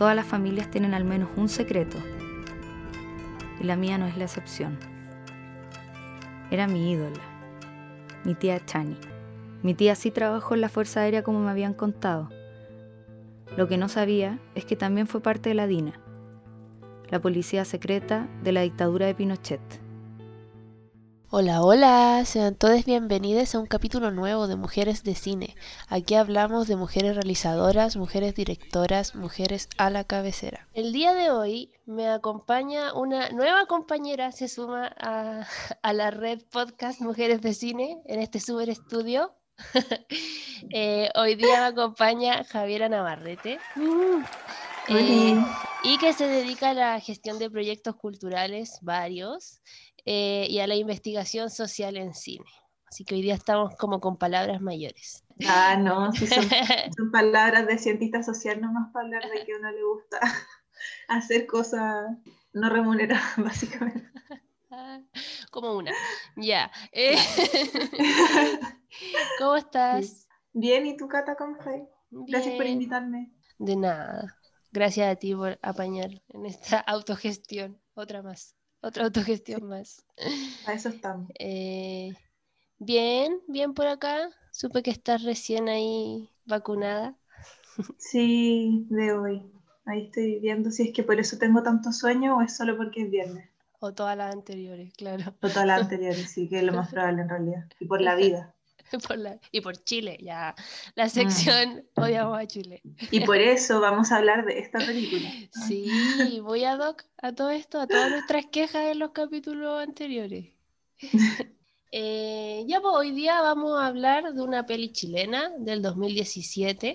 Todas las familias tienen al menos un secreto. Y la mía no es la excepción. Era mi ídola, mi tía Chani. Mi tía sí trabajó en la Fuerza Aérea como me habían contado. Lo que no sabía es que también fue parte de la DINA, la policía secreta de la dictadura de Pinochet. Hola, hola, sean todos bienvenidos a un capítulo nuevo de Mujeres de Cine. Aquí hablamos de mujeres realizadoras, mujeres directoras, mujeres a la cabecera. El día de hoy me acompaña una nueva compañera, se suma a, la red podcast Mujeres de Cine en este super estudio. Eh, hoy día me acompaña Javiera Navarrete. Eh, y que se dedica a la gestión de proyectos culturales varios eh, y a la investigación social en cine. Así que hoy día estamos como con palabras mayores. Ah, no, son, palabras de cientista social nomás para hablar de que a uno le gusta hacer cosas no remuneradas, básicamente. Como una. Ya. Eh, ¿Cómo estás? Bien, ¿y tú, Cata, cómo estás? Gracias por invitarme. De nada. Gracias a ti por apañar en esta autogestión. Otra más. Otra autogestión más. A eso estamos. Eh, bien, bien por acá. Supe que estás recién ahí vacunada. Sí, de hoy. Ahí estoy viendo si es que por eso tengo tanto sueño o es solo porque es viernes. O todas las anteriores, claro. O todas las anteriores, sí, que es lo más probable en realidad. Y por la vida. y por Chile, ya. La mm. sección odiamos a Chile. Y por eso vamos a hablar de esta película. Sí, voy a doc a todo esto, a todas nuestras quejas en los capítulos anteriores. Eh, ya pues, hoy día vamos a hablar de una peli chilena del 2017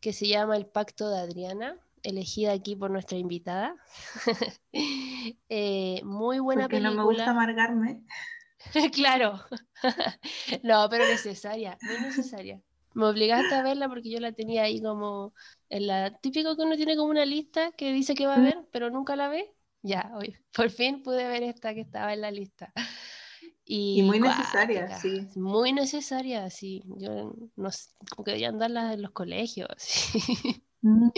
que se llama El Pacto de Adriana, elegida aquí por nuestra invitada. eh, muy buena Porque película. no me gusta amargarme. claro. no, pero necesaria, muy necesaria. Me obligaste a verla porque yo la tenía ahí como en la típico que uno tiene como una lista que dice que va a ver, pero nunca la ve. Ya, hoy por fin pude ver esta que estaba en la lista. Y, muy necesaria, sí. Muy necesaria, sí. Yo no sé, como que darla en los colegios. Mm.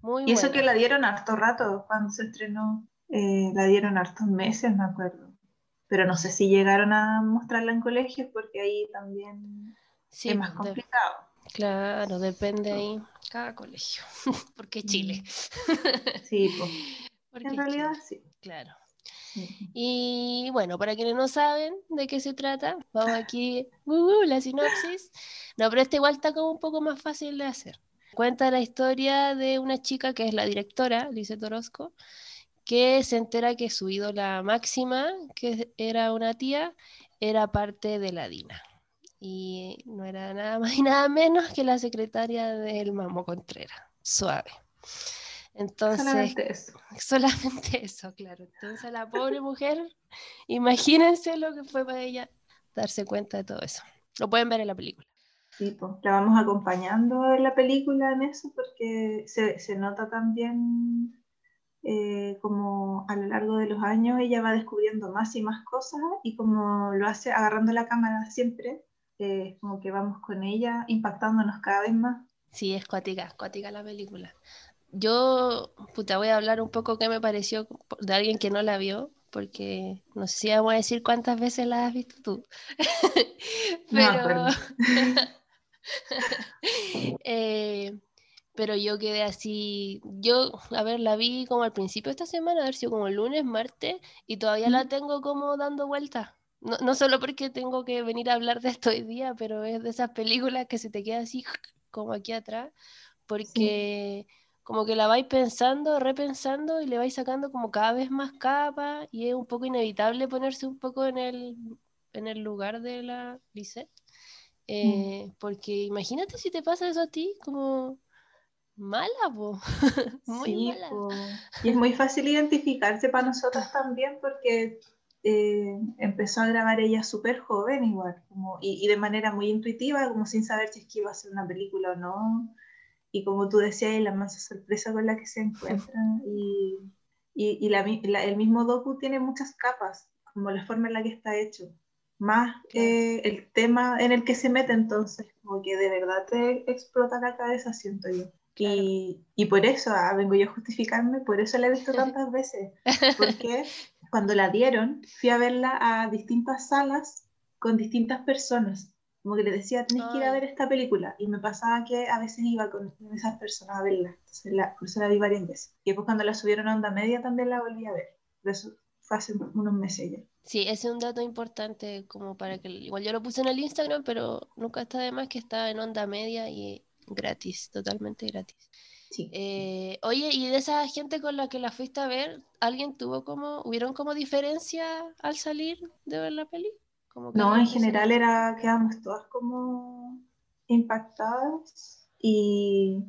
Muy y eso que la dieron harto rato cuando se estrenó. Eh, la dieron hartos meses, me acuerdo pero no sé si llegaron a mostrarla en colegios porque ahí también es más complicado. claro, depende ahí cada colegio, porque Chile. Sí, pues. en realidad sí. Claro. Y bueno, para quienes no saben de qué se trata, vamos aquí, uh, uh, la sinopsis. No, pero este igual está como un poco más fácil de hacer. Cuenta la historia de una chica que es la directora, Lice Torosco, que se entera que su ídola máxima, que era una tía, era parte de la DINA. Y no era nada más y nada menos que la secretaria del Mamo Contreras. Suave. Entonces, solamente eso. Solamente eso, claro. Entonces la pobre mujer, imagínense lo que fue para ella darse cuenta de todo eso. Lo pueden ver en la película. Sí, pues la vamos acompañando en la película en eso porque se, se nota también eh, como a lo largo de los años ella va descubriendo más y más cosas y como lo hace agarrando la cámara siempre, eh, como que vamos con ella impactándonos cada vez más. Sí, es cuática, es cuática la película. Yo, puta, voy a hablar un poco qué me pareció de alguien que no la vio, porque no sé si vamos a decir cuántas veces la has visto tú. Pero... eh, pero yo quedé así, yo, a ver, la vi como al principio de esta semana, a ver si como el lunes, martes, y todavía la tengo como dando vueltas. No, no solo porque tengo que venir a hablar de esto hoy día, pero es de esas películas que se te queda así como aquí atrás, porque como que la vais pensando, repensando y le vais sacando como cada vez más capas y es un poco inevitable ponerse un poco en el, en el lugar de la Lisette. Mm. Eh, porque imagínate si te pasa eso a ti, como mala, po. muy mala. Y es muy fácil identificarse para nosotros también porque eh, empezó a grabar ella súper joven igual, como, y, de manera muy intuitiva, como sin saber si es que iba a ser una película o no. Y como tú decías, la más sorpresa con la que se encuentran. Y, y, la, el mismo docu tiene muchas capas, como la forma en la que está hecho. Más eh, el tema en el que se mete entonces, como que de verdad te explota la cabeza, siento yo. Y, y, por eso, ah, vengo yo a justificarme, por eso la he visto tantas veces. Porque cuando la dieron, fui a verla a distintas salas con distintas personas. Como que le decía, tenés que ir a ver esta película. Y me pasaba que a veces iba con esas personas a verla. Entonces la, por eso la vi varias veces. Y después cuando la subieron a onda media también la volví a ver. Eso fue hace unos meses ya. Sí, ese es un dato importante como para que... Igual yo lo puse en el Instagram, pero nunca está de más que está en onda media y gratis, totalmente gratis. Sí. Eh, oye, y de esa gente con la que la fuiste a ver, ¿alguien tuvo como, hubieron como diferencia al salir de ver la peli? no, en general era, quedamos todas como impactadas y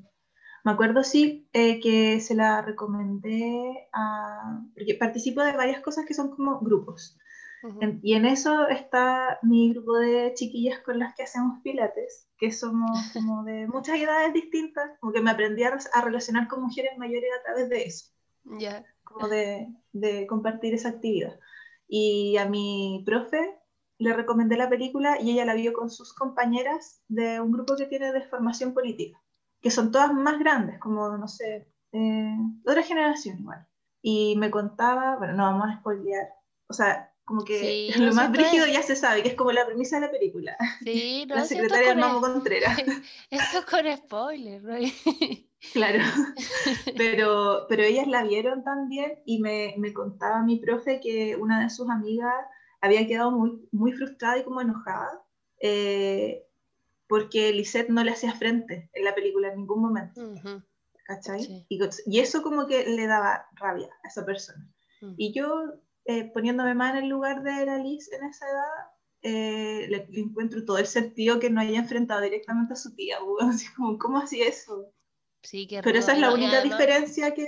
me acuerdo sí eh, que se la recomendé a, porque participo de varias cosas que son como grupos. Y en eso está mi grupo de chiquillas con las que hacemos pilates, que somos como de muchas edades distintas, como que me aprendí a, relacionar con mujeres mayores a través de eso. Ya. Como de, de compartir esa actividad. Y a mi profe le recomendé la película y ella la vio con sus compañeras de un grupo que tiene de formación política, que son todas más grandes, como, no sé, eh, otra generación igual. Y me contaba, bueno, no vamos a spoilear, o sea, como que lo más brígido ya se sabe, que es como la premisa de la película. Sí, no, la secretaria del Mamo Contreras. Esto es con spoiler, ¿no? Claro, pero, pero ellas la vieron también y me, me contaba mi profe que una de sus amigas había quedado muy, muy frustrada y como enojada eh, porque Lisette no le hacía frente en la película en ningún momento. ¿Cachai? Y, eso como que le daba rabia a esa persona. Mm. Y yo, eh, poniéndome más en el lugar de la Liz en esa edad, eh, le, encuentro todo el sentido que no haya enfrentado directamente a su tía. Así como, ¿cómo hacía eso? Sí, que Pero esa es la única diferencia que...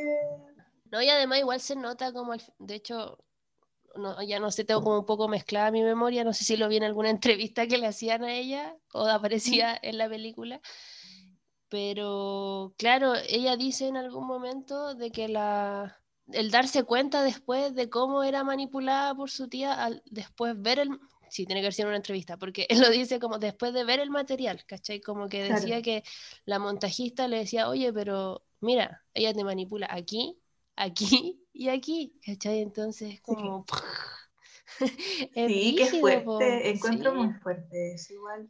No, y además igual se nota como, de hecho, ya no sé, tengo como un poco mezclada mi memoria, no sé si lo vi en alguna entrevista que le hacían a ella o aparecía en la película, pero claro, ella dice en algún momento de que la, el darse cuenta después de cómo era manipulada por su tía, al después ver el... Sí, tiene que ser una entrevista, porque él lo dice como después de ver el material, ¿cachai? Como que decía que la montajista le decía, oye, pero mira, ella te manipula aquí, aquí y aquí, ¿cachai? Entonces, como... sí, que fuerte, encuentro muy fuerte, es igual.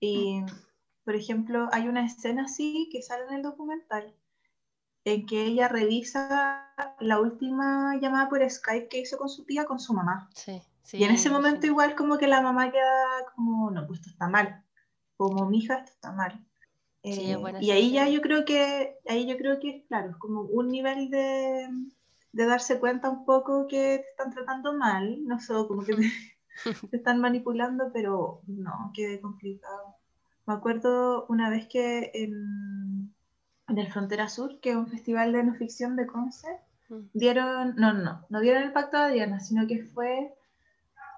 Y, por ejemplo, hay una escena así que sale en el documental, en que ella revisa la última llamada por Skype que hizo con su tía, con su mamá. Sí, y en ese momento igual como que la mamá queda como, no, pues esto está mal, como mi hija, esto está mal. Eh, y ahí ya yo creo que, ahí yo creo que, claro, es como un nivel de, de darse cuenta un poco que te están tratando mal, no sé, como que te, están manipulando, pero no, qué complicado. Me acuerdo una vez que en, en el Frontera Sur, que es un festival de no ficción de Conce, mm. dieron, no, no, no dieron el pacto de Diana, sino que fue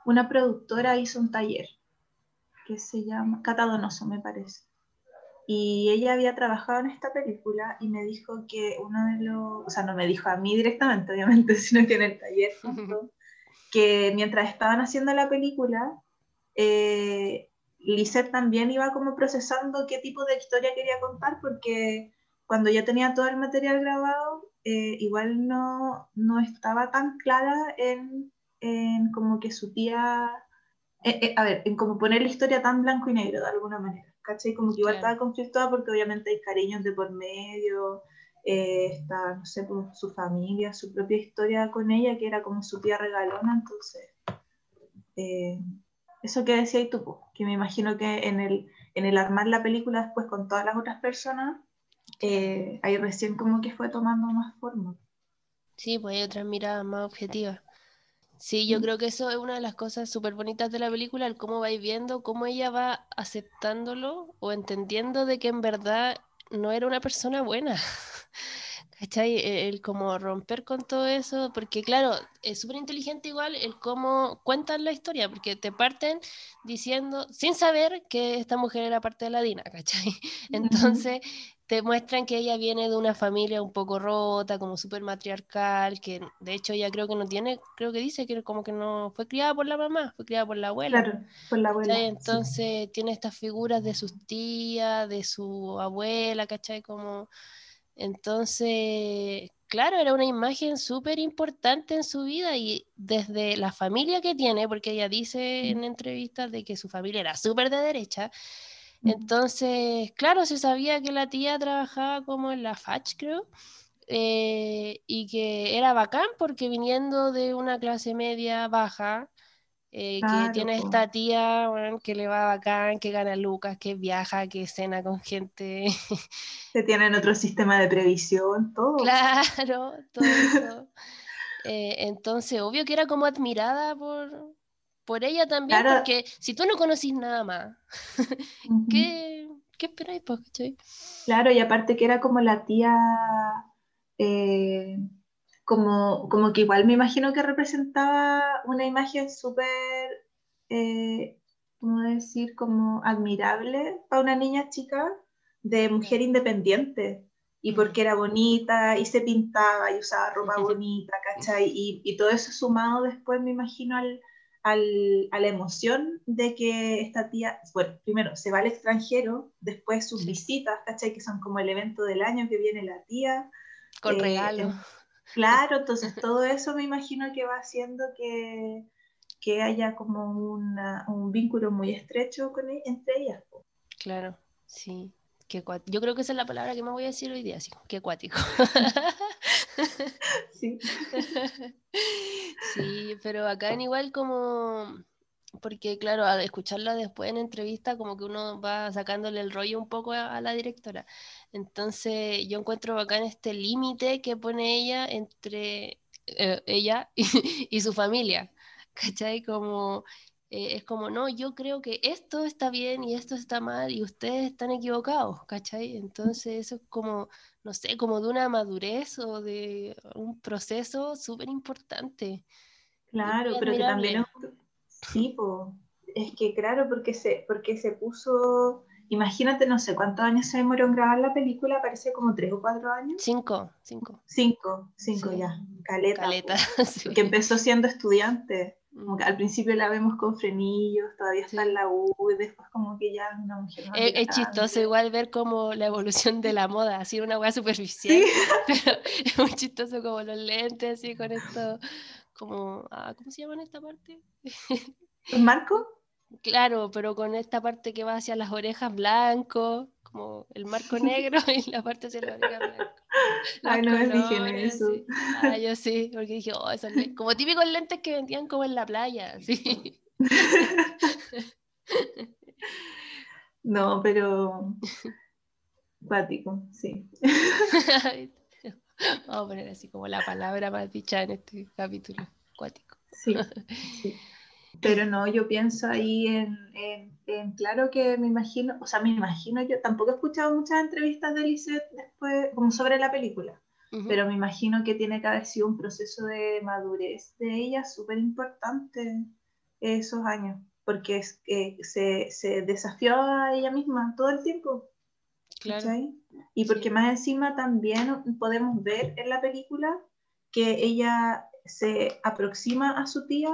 una productora hizo un taller que se llama Catadonoso, me parece y ella había trabajado en esta película y me dijo que uno de los, o sea, no me dijo a mí directamente, obviamente, sino que en el taller, que mientras estaban haciendo la película, eh, Lisette también iba como procesando qué tipo de historia quería contar, porque cuando ya tenía todo el material grabado, eh, igual no, no estaba tan clara en, en como que su tía, eh, eh, a ver, en como poner la historia tan blanco y negro de alguna manera. ¿cachai? Como que igual estaba conflictuada porque obviamente hay cariños de por medio, eh, está, no sé, pues, su familia, su propia historia con ella, que era como su tía regalona, entonces, eh, eso que decías tú, que me imagino que en el, en el armar la película después con todas las otras personas, eh, ahí recién como que fue tomando más forma. Sí, pues hay otras miradas más objetivas. Sí, yo creo que eso es una de las cosas súper bonitas de la película, el cómo vais viendo, cómo ella va aceptándolo o entendiendo de que en verdad no era una persona buena. ¿Cachai? E, el, como romper con todo eso, porque claro, es súper inteligente igual el cómo cuentan la historia, porque te parten diciendo, sin saber que esta mujer era parte de la Dina, ¿cachai? Entonces te muestran que ella viene de una familia un poco rota, como súper matriarcal, que de hecho ella creo que no tiene, creo que dice que como que no fue criada por la mamá, fue criada por la abuela. Claro, por la abuela. Entonces tiene estas figuras de sus tías, de su abuela, ¿cachai? Como entonces, claro, era una imagen súper importante en su vida y desde la familia que tiene, porque ella dice en entrevistas de que su familia era súper de derecha, entonces, claro, se sabía que la tía trabajaba como en la FACH, creo, eh, y que era bacán porque viniendo de una clase media baja, eh, que tiene esta tía que le va bacán, que gana lucas, que viaja, que cena con gente. Que tienen otro sistema de previsión, todo. Claro, todo eso. Eh, entonces, obvio que era como admirada por, por ella también, porque si tú no conocís nada más, ¿qué, ¿qué, esperáis? Pues, claro, y aparte que era como la tía... Eh, como, como que igual me imagino que representaba una imagen súper, eh, ¿cómo decir?, como admirable para una niña chica de mujer independiente. Y mm. porque era bonita y se pintaba y usaba ropa bonita, ¿cachai? Y, y todo eso sumado después, me imagino, al, al, a la emoción de que esta tía, bueno, primero se va al extranjero, después sus visitas, ¿cachai? Que son como el evento del año que viene la tía. Con eh, regalo. Claro, entonces todo eso me imagino que va haciendo que, que haya como una, un vínculo muy estrecho con, e, entre ellas. Claro, sí. Qué Yo creo que esa es la palabra que me voy a decir hoy día, sí, qué cuático. sí. sí, pero acá en igual como porque claro, al escucharla después en entrevista, como que uno va sacándole el rollo un poco a, la directora. Entonces yo encuentro bacán este límite que pone ella entre eh, ella y, su familia, ¿cachai? Como, eh, es como, no, yo creo que esto está bien y esto está mal y ustedes están equivocados, ¿cachai? Entonces eso es como, no sé, como de una madurez o de un proceso súper importante. Claro, pero que también Sí, es que claro, porque se, porque se puso, imagínate, no sé cuántos años se demoró en grabar la película, parece como tres o cuatro años. Cinco, cinco. Cinco, cinco ya, caleta. Caleta, Que empezó siendo estudiante. Como que al principio la vemos con frenillos, todavía está en la U, y después como que ya una mujer Es, chistoso igual ver como la evolución de la moda, así una hueá superficial, pero es muy chistoso como los lentes, así con esto, como, ah, ¿cómo se llama en esta parte? ¿Un marco? Claro, pero con esta parte que va hacia las orejas blanco, como el marco negro y la parte hacia la oreja blanco. Ay, no me dije eso. Ah, yo sí, porque dije, oh, esos como típicos lentes que vendían como en la playa, sí. no, pero cuático, sí. Vamos a poner así como la palabra más dicha en este capítulo, cuático. Sí, Pero no, yo pienso ahí en, en, claro que me imagino, o sea, me imagino yo, tampoco he escuchado muchas entrevistas de Lisette después, como sobre la película, pero me imagino que tiene que haber sido un proceso de madurez de ella súper importante esos años, porque es, que se, se desafió a ella misma todo el tiempo. Claro. Y porque más encima también podemos ver en la película que ella se aproxima a su tía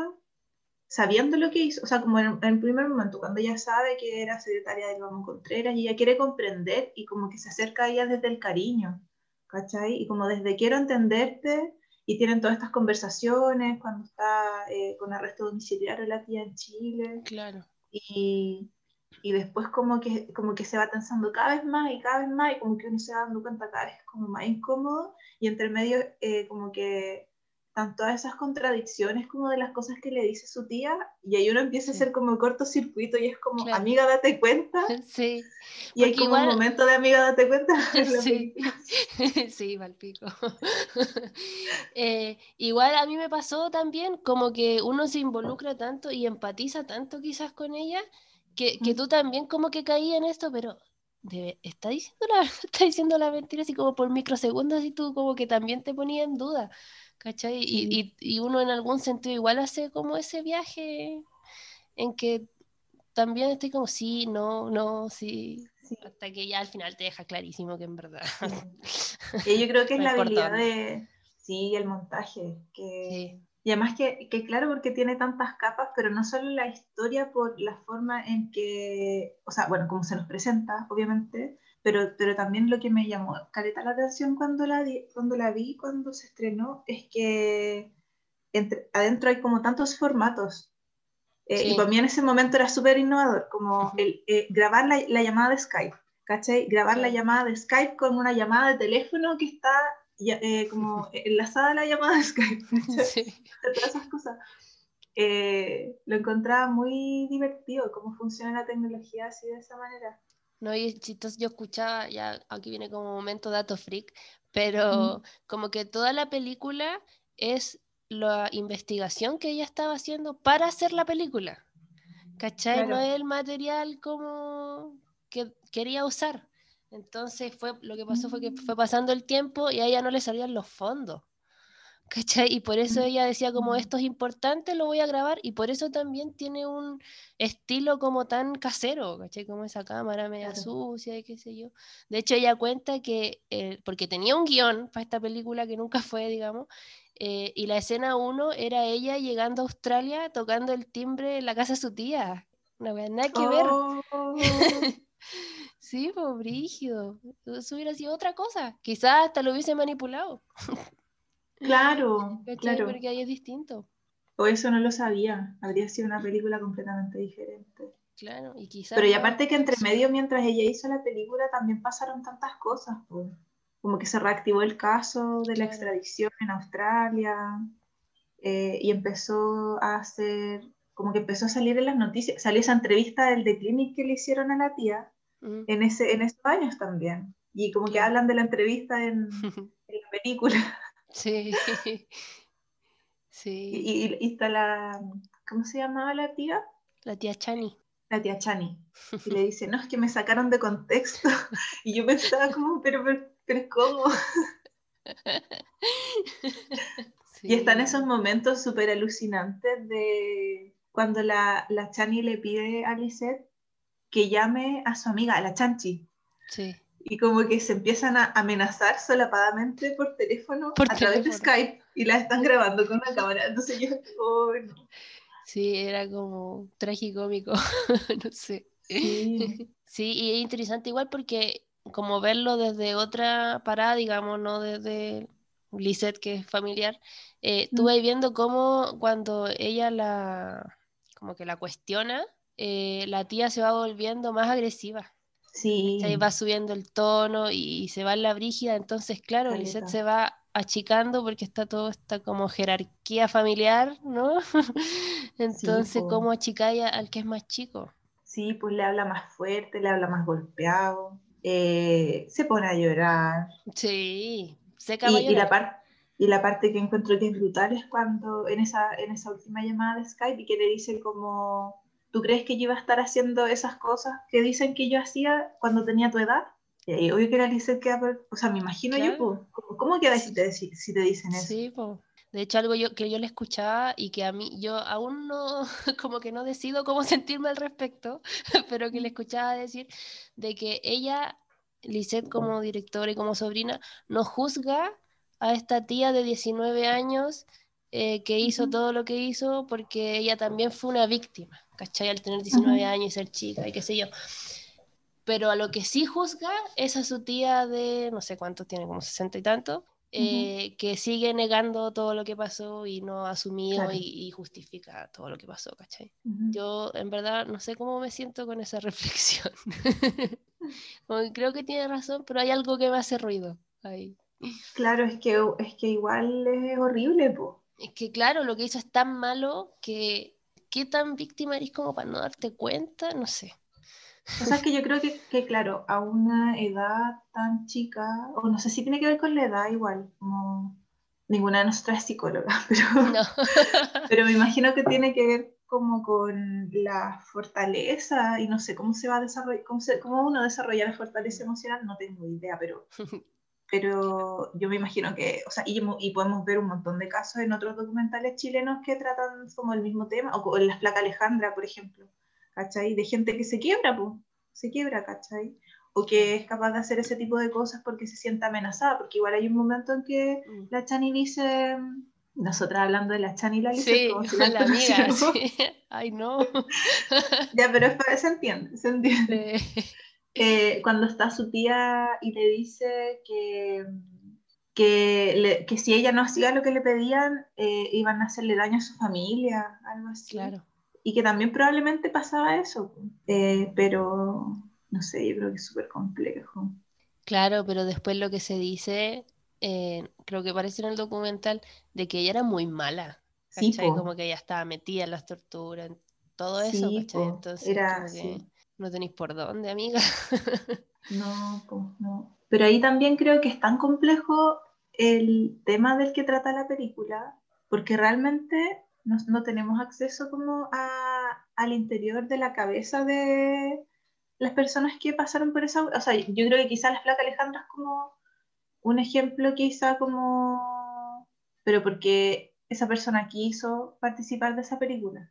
sabiendo lo que hizo, o sea, como en, el primer momento, cuando ella sabe que era secretaria de Ramón Contreras y ella quiere comprender y como que se acerca a ella desde el cariño, ¿cachai? Y como desde quiero entenderte y tienen todas estas conversaciones cuando está eh, con arresto domiciliario la tía en Chile. Claro. Y, y después como que, como que se va tensando cada vez más y cada vez más y como que uno se va dando cuenta cada vez como más incómodo y entre medio eh, como que están todas esas contradicciones como de las cosas que le dice su tía y ahí uno empieza a hacer como cortocircuito y es como amiga date cuenta sí. Y hay como un momento de amiga date cuenta sí. sí pico. Eh, igual a mí me pasó también como que uno se involucra tanto y empatiza tanto quizás con ella que, que tú también como que caí en esto, pero está diciendo la, está diciendo la mentira así como por microsegundos y tú como que también te ponía en duda, ¿cachai? Y, y, uno en algún sentido igual hace como ese viaje en que también estoy como sí, no, no, sí, hasta que ya al final te deja clarísimo que en verdad. yo creo que es la habilidad de, sí, el montaje, que... Y además que, que, claro, porque tiene tantas capas, pero no solo la historia por la forma en que, o sea, bueno, como se nos presenta, obviamente, pero, pero también lo que me llamó careta la atención cuando la, cuando la vi, cuando se estrenó, es que entre, adentro hay como tantos formatos. Eh, y para mí en ese momento era súper innovador, como el, eh, grabar la, la, llamada de Skype, ¿cachai? Grabar la llamada de Skype con una llamada de teléfono que está eh, como enlazada a la llamada de Skype, sí. todas esas cosas. Eh, lo encontraba muy divertido, cómo funciona la tecnología así de esa manera. No, y chistoso, yo escuchaba, ya aquí viene como momento dato freak, pero como que toda la película es la investigación que ella estaba haciendo para hacer la película. ¿Cachai? No es el material como que quería usar. Entonces fue, lo que pasó fue que fue mm. pasando el tiempo y a ella no le salían los fondos. ¿Cachai? Y por eso ella decía como esto es importante, lo voy a grabar y por eso también tiene un estilo como tan casero, ¿cachai? Como esa cámara media sucia y qué sé yo. De hecho ella cuenta que, eh, porque tenía un guion para esta película que nunca fue, digamos, eh, y la escena uno era ella llegando a Australia tocando el timbre en la casa de su tía. No, nada que ver. Sí, pues brígido. Eso hubiera sido otra cosa. Quizás hasta lo hubiese manipulado. Claro, claro. Porque ahí es distinto. O eso no lo sabía. Habría sido una película completamente diferente. Claro, y quizás. Pero y aparte que entre medio, mientras ella hizo la película, también pasaron tantas cosas. Pues. Como que se reactivó el caso de la extradición en Australia. Eh, y empezó a hacer. Como que empezó a salir en las noticias. Salió esa entrevista del The Clinic que le hicieron a la tía en, ese, en esos años también. Y como que hablan de la entrevista en, la película. Sí. Sí. Y, y, está la, ¿cómo se llamaba la tía? La tía Chani. La tía Chani. Y le dice, no, es que me sacaron de contexto. Y yo pensaba como, pero, pero, ¿cómo? Y están esos momentos súper alucinantes de cuando la, la Chani le pide a Lisette que llame a su amiga, a la Chanchi. Sí. Y como que se empiezan a amenazar solapadamente por teléfono a través de Skype y la están grabando con una cámara. Entonces yo, oh, Sí, era como tragicómico, no sé. Sí. sí, y es interesante igual porque como verlo desde otra parada, digamos, no desde Lisette, que es familiar, eh, estuve viendo cómo cuando ella la, como que la cuestiona, eh, la tía se va volviendo más agresiva. Sí. Se va subiendo el tono y, se va en la brígida, entonces claro, Lisette se va achicando porque está todo esta como jerarquía familiar, ¿no? entonces, ¿cómo achicáis al que es más chico? Sí, pues le habla más fuerte, le habla más golpeado, eh, se pone a llorar. Sí, se y, y la y la parte que encuentro que es brutal es cuando en esa, en esa última llamada de Skype y que le dice como ¿tú crees que yo iba a estar haciendo esas cosas que dicen que yo hacía cuando tenía tu edad? Obvio que era que, o sea, me imagino yo, ¿cómo, queda si te, si te dicen eso? Sí, pues. De hecho, algo yo, que yo le escuchaba y que a mí, yo aún no, como que no decido cómo sentirme al respecto, pero que le escuchaba decir de que ella, Lisette como directora y como sobrina, no juzga a esta tía de 19 años eh, que hizo todo lo que hizo porque ella también fue una víctima. ¿Cachai? Al tener 19 años y ser chica y qué sé yo. Pero a lo que sí juzga es a su tía de, no sé cuántos tiene, como 60 y tanto, eh, que sigue negando todo lo que pasó y no ha asumido y, justifica todo lo que pasó, ¿cachai? Yo en verdad no sé cómo me siento con esa reflexión. creo que tiene razón, pero hay algo que me hace ruido ahí. Claro, es que, es que igual es horrible, po. Es que claro, lo que hizo es tan malo que qué tan víctima eres como para no darte cuenta, no sé. O sea, es que yo creo que, que, claro, a una edad tan chica, o no sé si tiene que ver con la edad igual, como ninguna de nosotras es psicóloga, pero, pero me imagino que tiene que ver como con la fortaleza y no sé cómo se va a desarrollar, cómo, cómo uno desarrolla la fortaleza emocional, no tengo idea, pero, pero yo me imagino que, o sea, y, y, podemos ver un montón de casos en otros documentales chilenos que tratan como el mismo tema, o en las placas Alejandra, por ejemplo, ¿cachai? De gente que se quiebra, pues, se quiebra, ¿cachai? O que es capaz de hacer ese tipo de cosas porque se siente amenazada, porque igual hay un momento en que mm. la Chani dice nosotras hablando de la Chan y la Lisa, sí, como si la amiga, sí. Ay, no. ya, pero se entiende, se entiende. Eh, cuando está su tía y le dice que, que, que, si ella no hacía lo que le pedían, eh, iban a hacerle daño a su familia, algo así. Claro. Y que también probablemente pasaba eso, eh, pero no sé, yo creo que es súper complejo. Claro, pero después lo que se dice eh, creo que parece en el documental, de que ella era muy mala. Sí, como que ella estaba metida en las torturas, en todo eso, Entonces, era, no tenéis por dónde, amiga. no, pues no. Pero ahí también creo que es tan complejo el tema del que trata la película, porque realmente no, no tenemos acceso como a, al interior de la cabeza de las personas que pasaron por esa... O sea, yo creo que quizás las placas Alejandra es como un ejemplo quizá como, pero porque esa persona quiso participar de esa película.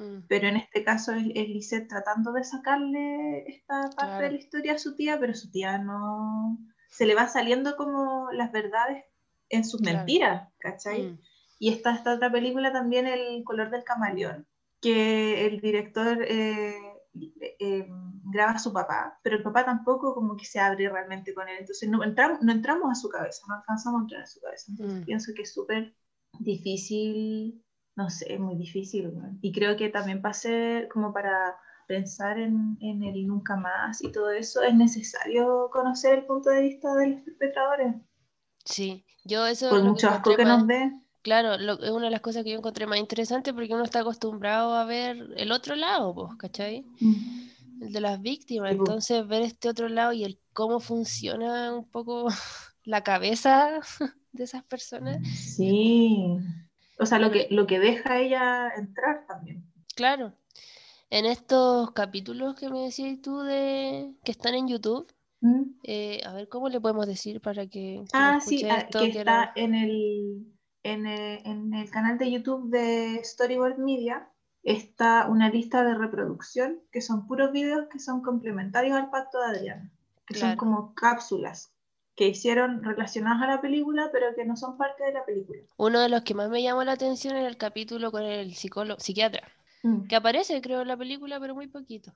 Mm. Pero en este caso es, es tratando de sacarle esta parte de la historia a su tía, pero su tía no... Se le va saliendo como las verdades en sus mentiras, ¿cachai? Mm. Y está esta otra película también, El color del camaleón, que el director... Eh, eh, graba a su papá, pero el papá tampoco como que se abre realmente con él, entonces no entramos, no entramos a su cabeza, no alcanzamos a entrar a su cabeza, entonces mm. pienso que es súper difícil, no sé, muy difícil, y creo que también para ser, como para pensar en, en el nunca más y todo eso, es necesario conocer el punto de vista de los perpetradores. Sí, yo eso... Por mucho asco que nos dé. Claro, es una de las cosas que yo encontré más interesante porque uno está acostumbrado a ver el otro lado, pues, ¿cachai? El de las víctimas. Entonces, ver este otro lado y el cómo funciona un poco la cabeza de esas personas. Sí. O sea, lo que, lo que deja ella entrar también. Claro. En estos capítulos que me decías tú de que están en YouTube, eh, a ver cómo le podemos decir para que, ah sí ah, que, está en el eh, en, el canal de YouTube de Storyboard Media está una lista de reproducción que son puros videos que son complementarios al pacto de Adriana, que son como cápsulas que hicieron relacionadas a la película, pero que no son parte de la película. Uno de los que más me llamó la atención era el capítulo con el psicólogo, psiquiatra, mm. que aparece, creo, en la película, pero muy poquito.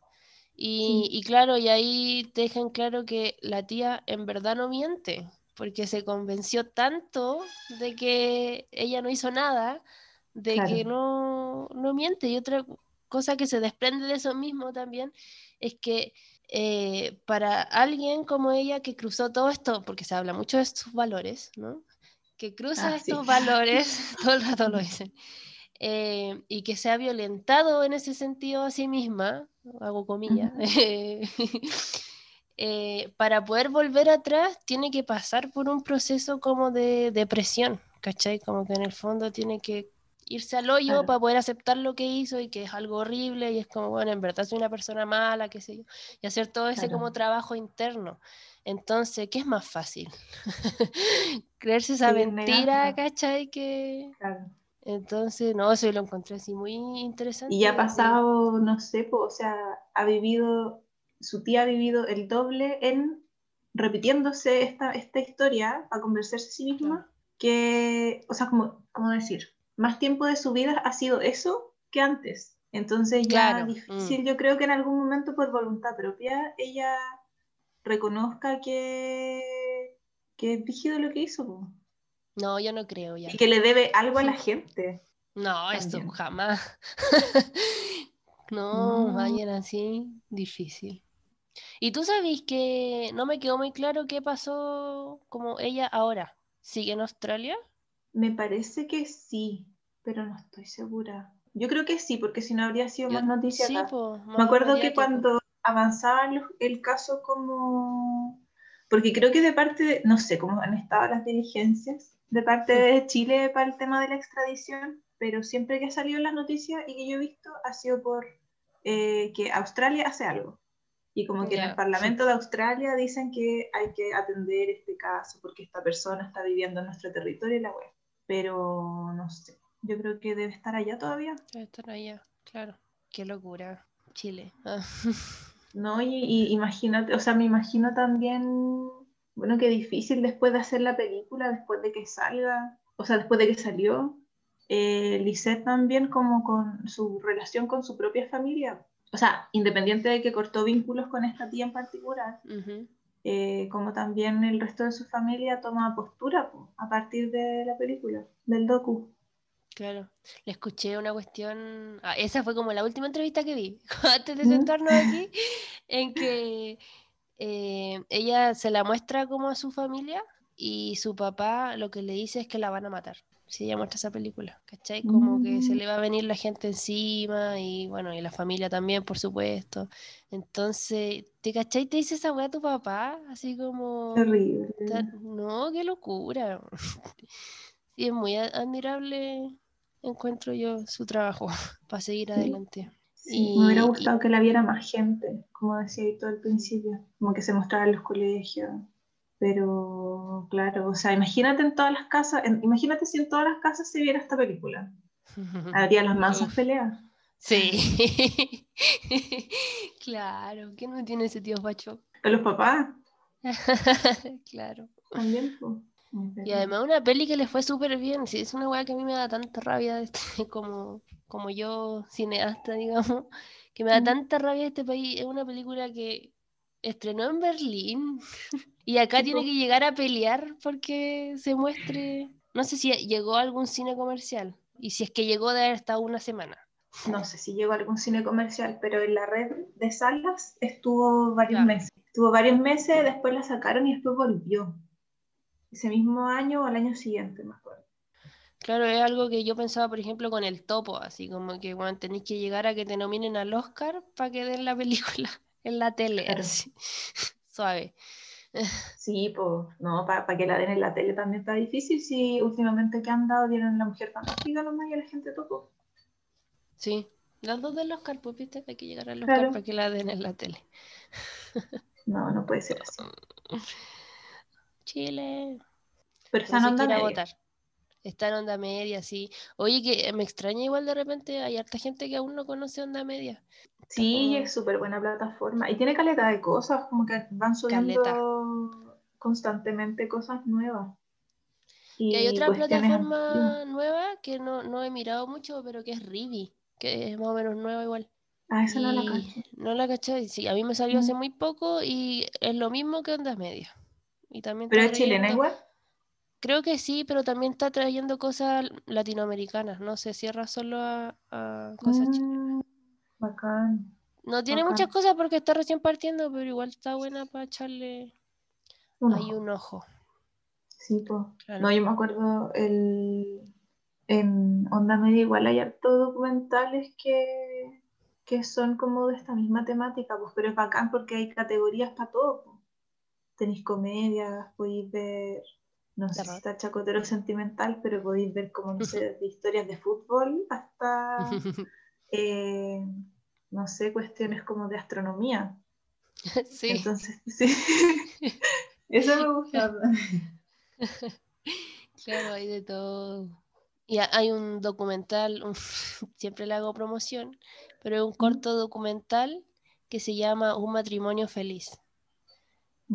Y, y claro, y ahí te dejan claro que la tía en verdad no miente, porque se convenció tanto de que ella no hizo nada, de que no, no miente. Y otra cosa que se desprende de eso mismo también es que eh, para alguien como ella que cruzó todo esto, porque se habla mucho de sus valores, ¿no? Que cruza ah, estos valores, todo el rato lo dicen, eh, y que se ha violentado en ese sentido a sí misma, hago comillas, Eh, para poder volver atrás tiene que pasar por un proceso como de depresión, ¿cachai? Como que en el fondo tiene que irse al hoyo para poder aceptar lo que hizo y que es algo horrible y es como, bueno, en verdad soy una persona mala, qué sé yo, y hacer todo ese como trabajo interno. Entonces, ¿qué es más fácil? Creerse esa mentira, ¿cachai? Que... Entonces, no, eso lo encontré así muy interesante. Y ha pasado, no sé, o sea, ha vivido su tía ha vivido el doble en repitiéndose esta, esta historia para convencerse a sí misma, que, o sea, como, ¿cómo decir? Más tiempo de su vida ha sido eso que antes. Entonces ya difícil, mm. yo creo que en algún momento por voluntad propia ella reconozca que, que es rígido lo que hizo. No, yo no creo ya. Y que le debe algo a la gente. No, esto jamás. no, no, vayan así, difícil. Y tú sabes que no me quedó muy claro qué pasó como ella ahora. ¿Sigue en Australia? Me parece que sí, pero no estoy segura. Yo creo que sí, porque si no habría sido más noticia. Sí, me acuerdo que cuando avanzaba el caso como... Porque creo que de parte de, no sé cómo han estado las diligencias, de parte de Chile para el tema de la extradición, pero siempre que ha salido en las noticias y que yo he visto ha sido por eh, que Australia hace algo. Y como que en el Parlamento de Australia dicen que hay que atender este caso porque esta persona está viviendo en nuestro territorio y la web. Pero no sé, yo creo que debe estar allá todavía. Debe estar allá, claro. Qué locura. Chile. Ah. No, y, y, imagínate, o sea, me imagino también, bueno, qué difícil después de hacer la película, después de que salga, o sea, después de que salió, eh, Lisette también como con su relación con su propia familia. O sea, independiente de que cortó vínculos con esta tía en particular, eh, como también el resto de su familia toma postura a partir de la película, del docu. Claro, le escuché una cuestión, ah, esa fue como la última entrevista que vi, antes de sentarnos aquí, en que eh, ella se la muestra como a su familia y su papá lo que le dice es que la van a matar si ella muestra esa película, ¿cachai? Como que se mm. le va a venir la gente encima y bueno, y la familia también, por supuesto. Entonces, ¿te cachai? Te dice esa weá a tu papá, así como... Terrible. No, qué locura. sí, es muy admirable, encuentro yo, su trabajo para seguir adelante. Sí, me hubiera gustado que la viera más gente, como decía ahí todo el principio, como que se mostrara en los colegios. Pero, claro, o sea, imagínate en todas las casas, imagínate si en todas las casas se viera esta película. Habría las mansas peleas. Sí. claro, ¿quién no tiene ese tío Pacho? Los papás. claro. También, Y además una peli que le fue súper bien, sí, es una weá que a mí me da tanta rabia este, como, como yo, cineasta, digamos, que me da tanta rabia este país. Es una película que estrenó en Berlín y acá tiene que llegar a pelear porque se muestre. No sé si llegó a algún cine comercial y si es que llegó de haber estado una semana. No sé si llegó a algún cine comercial, pero en la red de salas estuvo varios meses. Estuvo varios meses, después la sacaron y después volvió. Ese mismo año o el año siguiente, me acuerdo. Claro, es algo que yo pensaba, por ejemplo, con el topo, así como que bueno, tenéis que llegar a que te nominen al Oscar para que den la película en la tele, así. suave. Sí, pues, no, para que la den en la tele también está difícil. Si últimamente que han dado dieron la mujer fantástica nomás y a la gente tocó. Sí, las dos de los pues, viste, hay que llegar a los para que la den en la tele. No, no puede ser así. Chile. Pero está en onda media. Votar. Está en onda media, sí. Oye, que me extraña igual de repente, hay harta gente que aún no conoce onda media. Sí, es súper buena plataforma. Y tiene caleta de cosas, como que van subiendo constantemente cosas nuevas. Y, hay otra plataforma nueva que no, he mirado mucho, pero que es Rivi, que es más o menos nueva igual. Ah, esa no la cacho. No la caché, sí, a mí me salió hace mm. muy poco y es lo mismo que Ondas Media. Y también ¿Pero es chilena igual? Creo que sí, pero también está trayendo cosas latinoamericanas, no se cierra solo a, cosas chilenas. Bacán. No tiene muchas cosas porque está recién partiendo, pero igual está buena para echarle ahí un ojo. Sí, pues. No, yo me acuerdo el, en Onda Media igual hay hartos documentales que, que son como de esta misma temática, pues, pero es bacán porque hay categorías para todo. Tenéis comedias, podéis ver, no sé si está chacotero sentimental, pero podéis ver como, no sé, historias de fútbol hasta Eh, no sé, cuestiones como de astronomía. Sí. Entonces, sí. Eso me gusta. Claro, hay de todo. Y hay un documental, siempre le hago promoción, pero es un corto documental que se llama Un matrimonio feliz.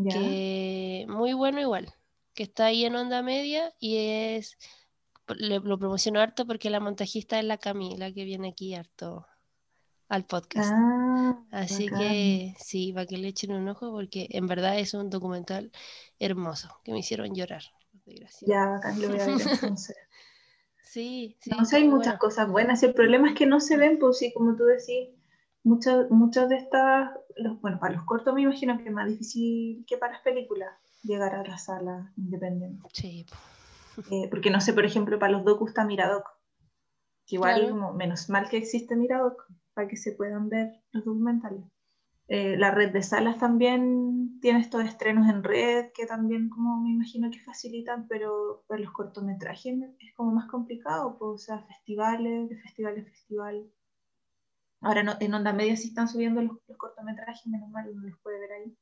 Que muy bueno igual, que está ahí en onda media y es lo promociono harto porque la montajista es la Camila que viene aquí harto al podcast. Ah, Así que sí, para que le echen un ojo porque en verdad es un documental hermoso que me hicieron llorar. Ya, bacán, lo voy a ver sí, sí. No sé, hay muchas cosas buenas. El problema es que no se ven, pues sí, como tú decís, muchas muchas de estas, bueno, para los cortos me imagino que es más difícil que para las películas llegar a la sala independiente. Sí, eh, porque no sé, por ejemplo, para los docus está Miradoc. igual, menos mal que existe Miradoc para que se puedan ver los documentales. Eh, la red de salas también tiene estos estrenos en red que también como me imagino que facilitan, pero pues los cortometrajes es como más complicado, pues, o sea, festivales, de festival a festival. Ahora no, en Onda Media sí están subiendo los, cortometrajes, menos mal uno los puede ver ahí.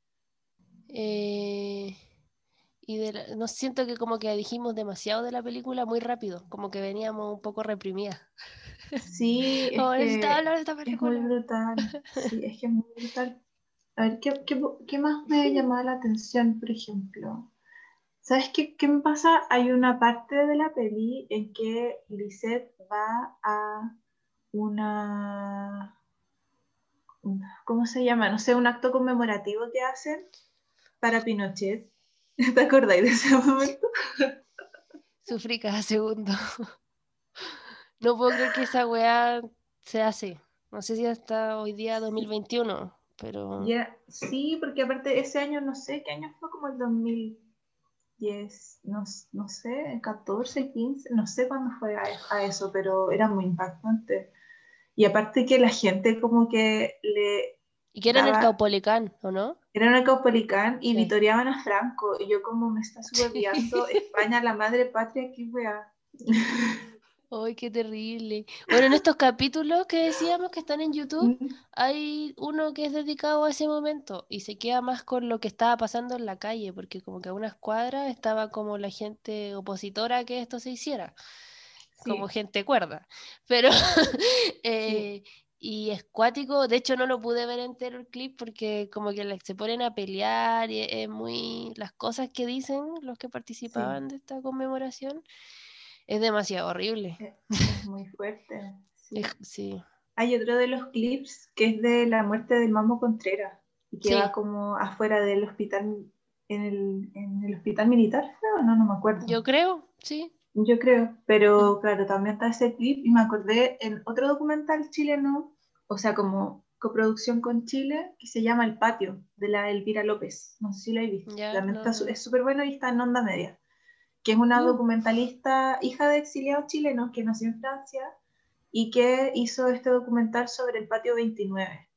Eh, y no siento que como que dijimos demasiado de la película muy rápido, como que veníamos un poco reprimidas. Sí, es, que, es muy brutal. Sí, es que es muy brutal. A ver, ¿qué, qué, qué más me llamado la atención, por ejemplo? ¿Sabes qué, qué me pasa? Hay una parte de la peli en que Lisette va a una, ¿cómo se llama? No sé, un acto conmemorativo que hacen para Pinochet. ¿Te acordáis de ese momento? Sufrí cada segundo. No puedo creer que esa weá se hace. No sé si hasta hoy día 2021, pero... Sí, porque aparte ese año, no sé, ¿qué año fue? Como el 2010, no, no sé, 14, 15, no sé cuándo fue a, eso, pero era muy impactante. Y aparte que la gente como que le... ¿Y que era en el Caupolicán, o no? Era en el Caupolicán y vitoriaban a Franco. Y yo como me está subiendo España, la madre patria, qué weá. ¡Ay, qué terrible! Bueno, en estos capítulos que decíamos que están en YouTube, hay uno que es dedicado a ese momento y se queda más con lo que estaba pasando en la calle, porque como que a unas cuadras estaba como la gente opositora a que esto se hiciera, como gente cuerda. Pero, eh, y es cuático, de hecho no lo pude ver entero el clip porque como que se ponen a pelear y es muy las cosas que dicen los que participaban de esta conmemoración es demasiado horrible. Es, muy fuerte. Sí. Hay otro de los clips que es de la muerte del Mamo Contreras, y que va como afuera del hospital, en el, en el hospital militar, ¿no? no, no me acuerdo. Yo creo, sí. Yo creo, pero claro, también está ese clip y me acordé en otro documental chileno, o sea, como coproducción con Chile, que se llama El Patio, de la Elvira López. No sé si lo he visto. es súper bueno y está en onda media que es una mm. documentalista, hija de exiliados chilenos que nació en Francia y que hizo este documental sobre el patio 29.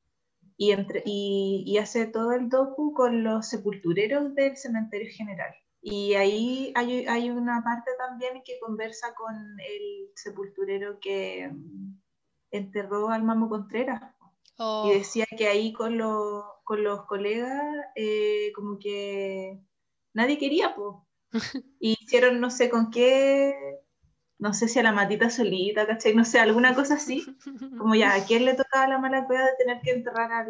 Y, entre, y, hace todo el docu con los sepultureros del cementerio general. Y ahí hay, hay, una parte también que conversa con el sepulturero que mm, enterró al Mamo Contreras. Y oh. decía que ahí con, con los colegas, eh, como que nadie quería, pues y hicieron no sé con qué, no sé si a la matita solita, ¿cachai? No sé, alguna cosa así. Como ya, ¿a quién le tocaba la mala cueva de tener que enterrar al,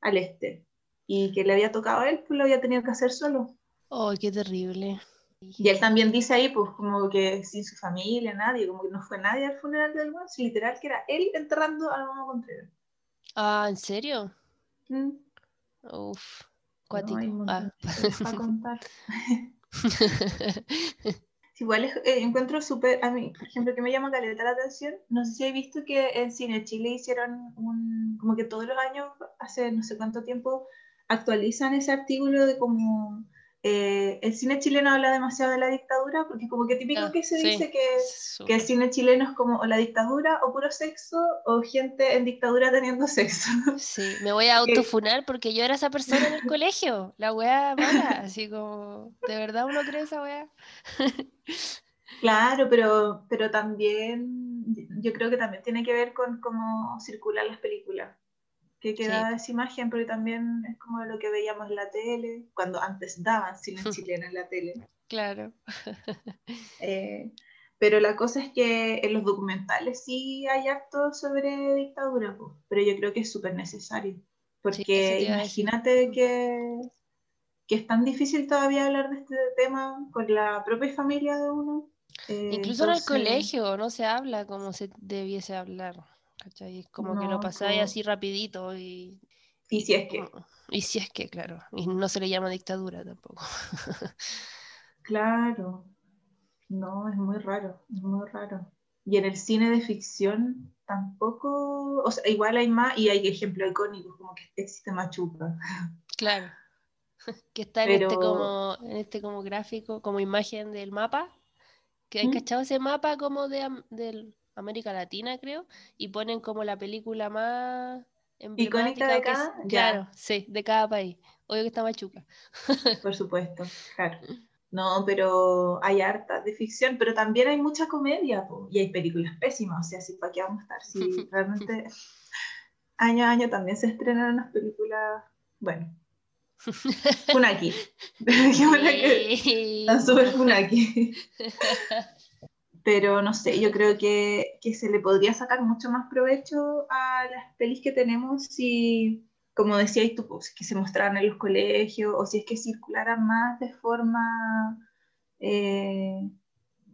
al este? Y que le había tocado a él, pues lo había tenido que hacer solo. ¡Ay, qué terrible! Y él también dice ahí, pues, como que sin su familia, nadie, como que no fue nadie al funeral del Guas, literal que era él enterrando a mamá Contreras. Ah, ¿en serio? Mm. Uf, cuático. No, ah. contar. Igual eh, encuentro súper, a mí, por ejemplo, que me llama caleta la atención, no sé si he visto que en Cine Chile hicieron un, como que todos los años, hace no sé cuánto tiempo, actualizan ese artículo de como eh, el cine chileno habla demasiado de la dictadura, porque como que típico ah, que se dice que, que, el cine chileno es como o la dictadura o puro sexo o gente en dictadura teniendo sexo. Sí, me voy a autofunar porque yo era esa persona en el colegio, la wea mala, así como, ¿de verdad uno cree esa wea? Claro, pero, pero también, yo creo que también tiene que ver con cómo circulan las películas que queda esa imagen, pero también es como lo que veíamos en la tele, cuando antes daban cine chileno en la tele. Claro. Eh, pero la cosa es que en los documentales sí hay acto sobre dictadura, pero yo creo que es súper necesario. Porque imagínate que, que es tan difícil todavía hablar de este tema con la propia familia de uno. Eh, Incluso en el colegio no se habla como se debiese hablar. ¿Cachai? Es como que lo pasáis así rapidito y... Y si es que. Y si es que, claro. Y no se le llama dictadura tampoco. claro. No, es muy raro, es muy raro. Y en el cine de ficción tampoco, o sea, igual hay más y hay ejemplos icónicos, como que existe Machuca. Claro. Que está en, este como, en este como gráfico, como imagen del mapa. Que hay ¿Mm? cachado ese mapa como de, del, América Latina, creo, y ponen como la película más icónica de cada, claro, sí, de cada país. Obvio que está Machuca. Por supuesto, claro. No, pero hay harta de ficción, pero también hay mucha comedia y hay películas pésimas, o sea, si para qué vamos a estar, si realmente año a año también se estrenan unas películas, bueno, Funaki. Están súper Funaki. Pero no sé, yo creo que, que, se le podría sacar mucho más provecho a las pelis que tenemos si, como decías tú, pues, que se mostraran en los colegios o si es que circularan más de forma, eh,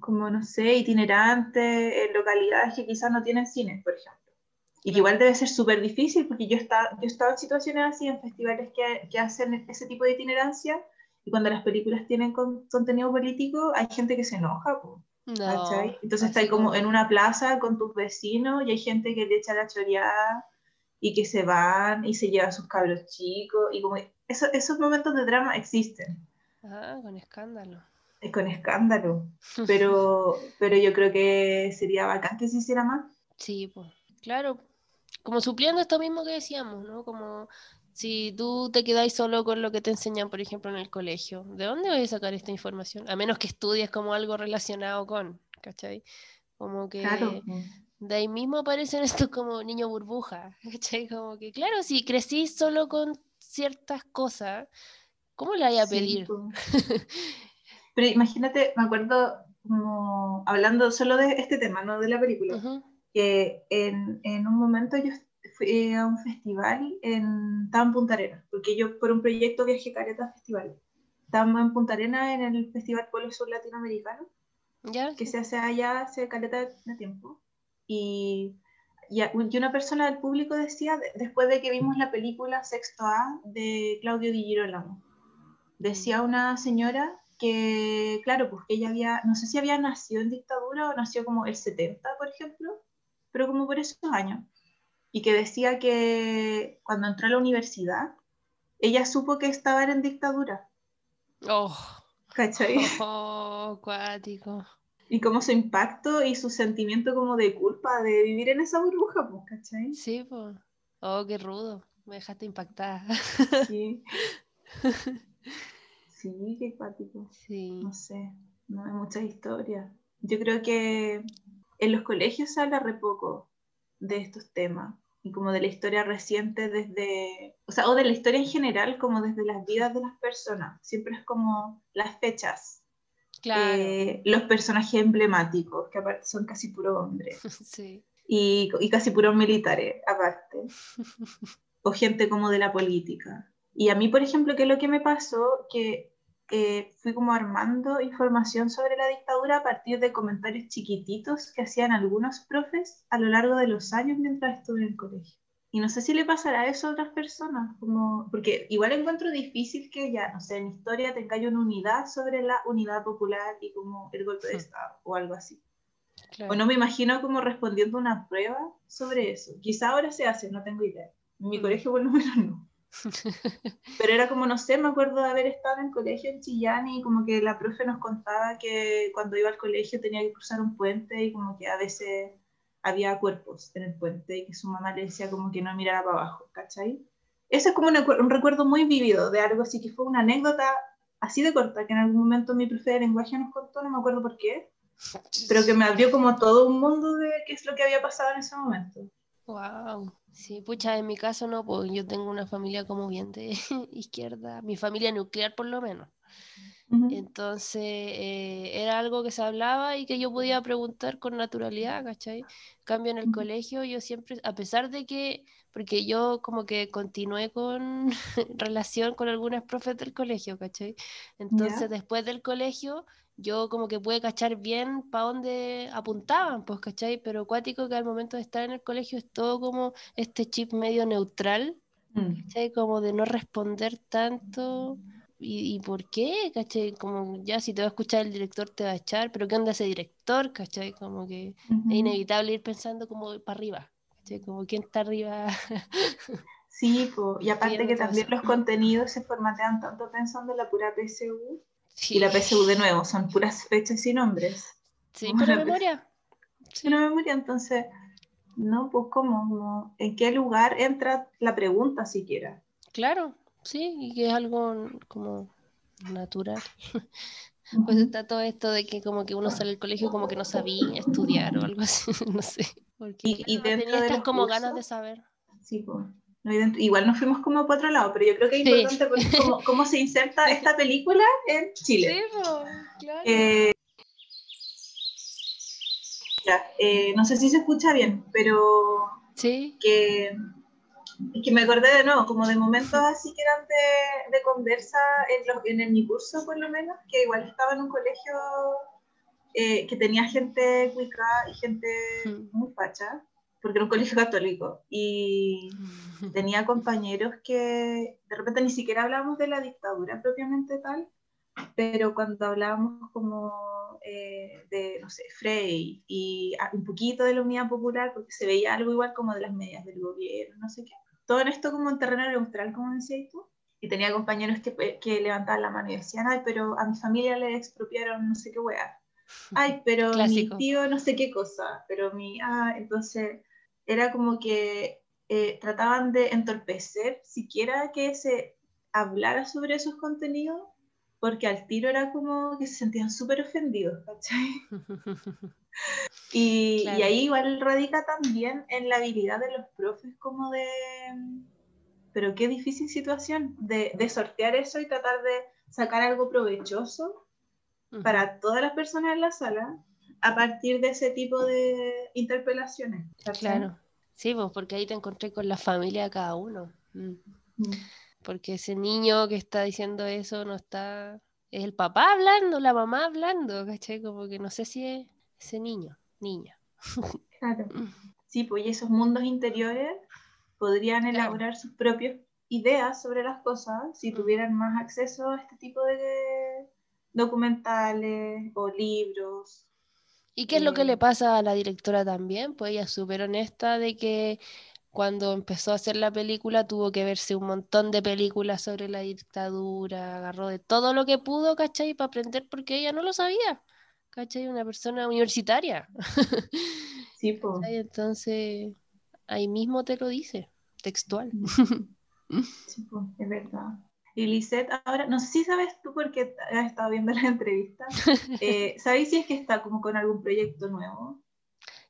como no sé, itinerante en localidades que quizás no tienen cines, por ejemplo. Y que igual debe ser súper difícil porque yo, está, yo he estado en situaciones así, en festivales que, que, hacen ese tipo de itinerancia, y cuando las películas tienen contenido político, hay gente que se enoja. Entonces está ahí como en una plaza con tus vecinos y hay gente que le echa la choreada y que se van y se llevan sus cabros chicos. Y como eso, esos momentos de drama existen. Ah, con escándalo. Es con escándalo. Pero, pero yo creo que sería bacán que se hiciera más. Sí, pues. Claro, como supliendo esto mismo que decíamos, ¿no? Como si tú te quedáis solo con lo que te enseñan, por ejemplo, en el colegio, ¿de dónde vas a sacar esta información? A menos que estudies como algo relacionado con, ¿cachai? Como que de ahí mismo aparecen estos como niño burbuja, ¿cachai? Como que, claro, si crecí solo con ciertas cosas, ¿cómo le voy a pedir? Pero imagínate, me acuerdo como hablando solo de este tema, no de la película que en, en, un momento yo fui a un festival en, estaba en Punta Arenas, porque yo por un proyecto viajé careta a festivales. Estábamos en Punta Arenas en el Festival Polo Sur Latinoamericano, que se hace allá hace caleta de tiempo. Y, y, una persona del público decía, después de que vimos la película Sexto A de Claudio Di Girolamo, decía una señora que, claro, pues que ella había, no sé si había nacido en dictadura o nació como el 70, por ejemplo, pero como por esos años. Y que decía que cuando entró a la universidad, ella supo que estaba en dictadura. Oh. ¿Cachai? Oh, cuático. Y como su impacto y su sentimiento como de culpa de vivir en esa burbuja, pues, ¿cachai? Sí, pues. Oh, qué rudo. Me dejaste impactada. Sí. sí, qué cuático. Sí. No sé, no hay muchas historias. Yo creo que en los colegios se habla re poco de estos temas y como de la historia reciente desde, o sea, o de la historia en general, como desde las vidas de las personas. Siempre es como las fechas. Claro. Eh, los personajes emblemáticos, que aparte son casi puros hombres. Sí. Y, y casi puros militares, aparte. o gente como de la política. Y a mí, por ejemplo, ¿qué es lo que me pasó? Que fui como armando información sobre la dictadura a partir de comentarios chiquititos que hacían algunos profes a lo largo de los años mientras estuve en el colegio. Y no sé si le pasará eso a otras personas, como, porque igual encuentro difícil que ya, no sé, en historia tengáis una unidad sobre la unidad popular y como el golpe de Estado o algo así. O no me imagino como respondiendo una prueba sobre eso. Quizá ahora se hace, no tengo idea. En mi mm. colegio por lo menos no. Pero era como, no sé, me acuerdo de haber estado en el colegio en Chillán y como que la profe nos contaba que cuando iba al colegio tenía que cruzar un puente y como que a veces había cuerpos en el puente y que su mamá le decía como que no mirara para abajo, ¿cachai? Eso es como un, recuerdo muy vívido de algo así que fue una anécdota así de corta que en algún momento mi profe de lenguaje nos contó, no me acuerdo por qué, pero que me abrió como todo un mundo de qué es lo que había pasado en ese momento. Wow. Sí, pucha, en mi caso no, pues yo tengo una familia como bien de izquierda, mi familia nuclear por lo menos. Entonces, eh, era algo que se hablaba y que yo podía preguntar con naturalidad, ¿cachai? Cambio en el colegio, yo siempre, a pesar de que, porque yo como que continué con relación con algunas profes del colegio, ¿cachai? Entonces, después del colegio, yo como que pude cachar bien para dónde apuntaban, pues, ¿cachai? Pero acuático que al momento de estar en el colegio es todo como este chip medio neutral, mm. ¿cachai? Como de no responder tanto. ¿Y, por qué? ¿Cachai? Como ya si te va a escuchar el director te va a echar, pero ¿qué onda ese director? ¿Cachai? Como que es inevitable ir pensando como para arriba, ¿cachai? Como quién está arriba. Sí, y aparte que también los contenidos se formatean tanto pensando en la pura PSU y la PSU de nuevo, son puras fechas y nombres. Sí, pura memoria. Sí. Memoria, entonces No, pues ¿cómo? ¿En qué lugar entra la pregunta siquiera? Claro, sí, y que es algo como natural. Pues está todo esto de que como que uno sale del colegio como que no sabía estudiar o algo así, no sé. y, y dentro de como ganas de saber. Sí, pues. Igual nos fuimos como por otro lado, pero yo creo que es importante porque cómo, se inserta esta película en Chile. Sí, claro. Eh, eh, no sé si se escucha bien, pero sí. que, que me acordé de nuevo, como de momentos así que eran de, de conversa en, en mi curso, por lo menos, que igual estaba en un colegio eh, que tenía gente cuica y gente mm. muy facha porque era un colegio católico, y tenía compañeros que de repente ni siquiera hablábamos de la dictadura propiamente tal, pero cuando hablábamos como eh, de, no sé, Frey y un poquito de la unidad popular, porque se veía algo igual como de las medias del gobierno, no sé qué. Todo en esto como en terreno neutral, como decías tú. Y tenía compañeros que, que levantaban la mano y decían, ay, pero a mi familia le expropiaron no sé qué weá. Ay, pero mi tío no sé qué cosa, pero mi, ah, entonces era como que eh, trataban de entorpecer siquiera que se hablara sobre esos contenidos, porque al tiro era como que se sentían súper ofendidos, ¿cachai? y, y, ahí igual radica también en la habilidad de los profes como de... Pero qué difícil situación de, de sortear eso y tratar de sacar algo provechoso para todas las personas en la sala a partir de ese tipo de interpelaciones. Claro. Sí, pues porque ahí te encontré con la familia de cada uno. Mm. Mm. Porque ese niño que está diciendo eso no está. Es el papá hablando, la mamá hablando, ¿cachai? Como que no sé si es ese niño, niña. Claro. Mm. Sí, pues y esos mundos interiores podrían elaborar sus propias ideas sobre las cosas si tuvieran más acceso a este tipo de documentales o libros ¿Y qué es lo que le pasa a la directora también? Pues ella es súper honesta de que cuando empezó a hacer la película tuvo que verse un montón de películas sobre la dictadura, agarró de todo lo que pudo, ¿cachai? Para aprender porque ella no lo sabía, ¿cachai? Una persona universitaria. Sí, pues. Entonces, ahí mismo te lo dice, textual. Sí, pues, es verdad. Y Lisette, ahora, no sé si sabes tú porque has estado viendo la entrevista, eh, ¿sabes si es que está como con algún proyecto nuevo?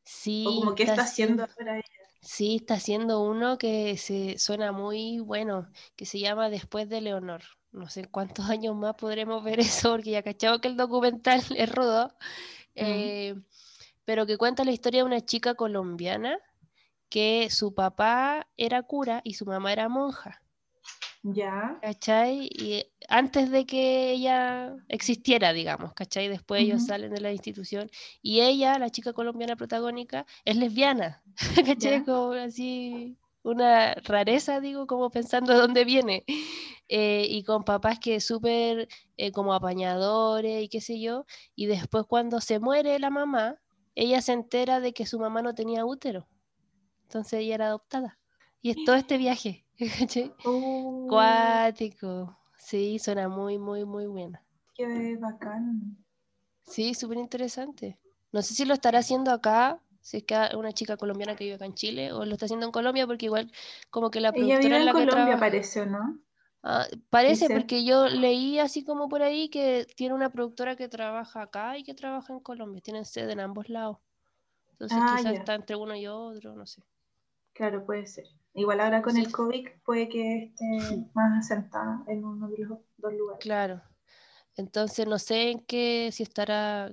Sí. O como que está, haciendo ahora ella. Sí, está haciendo uno que se suena muy bueno, que se llama Después de Leonor. No sé cuántos años más podremos ver eso, porque ya cachado que el documental es rudo, eh, pero que cuenta la historia de una chica colombiana que su papá era cura y su mamá era monja. Ya. ¿Cachai? Y antes de que ella existiera, digamos, ¿cachai? Después ellos salen de la institución y ella, la chica colombiana protagónica, es lesbiana, ¿cachai? Como así, una rareza, digo, como pensando de dónde viene. Eh, y con papás que súper eh, como apañadores y qué sé yo. Y después cuando se muere la mamá, ella se entera de que su mamá no tenía útero. Entonces ella era adoptada. Y es todo este viaje. Oh. Cuático. Sí, suena muy, muy, muy buena. Qué bacán. Sí, súper interesante. No sé si lo estará haciendo acá, si es que una chica colombiana que vive acá en Chile, o lo está haciendo en Colombia, porque igual como que la productora en la Colombia parece, ¿no? Ah, parece, porque yo leí así como por ahí que tiene una productora que trabaja acá y que trabaja en Colombia. Tienen sede en ambos lados. Entonces ah, quizás está entre uno y otro, no sé. Claro, puede ser. Igual ahora con el COVID puede que esté más asentada en uno de los dos lugares. Claro. Entonces no sé en qué, si estará,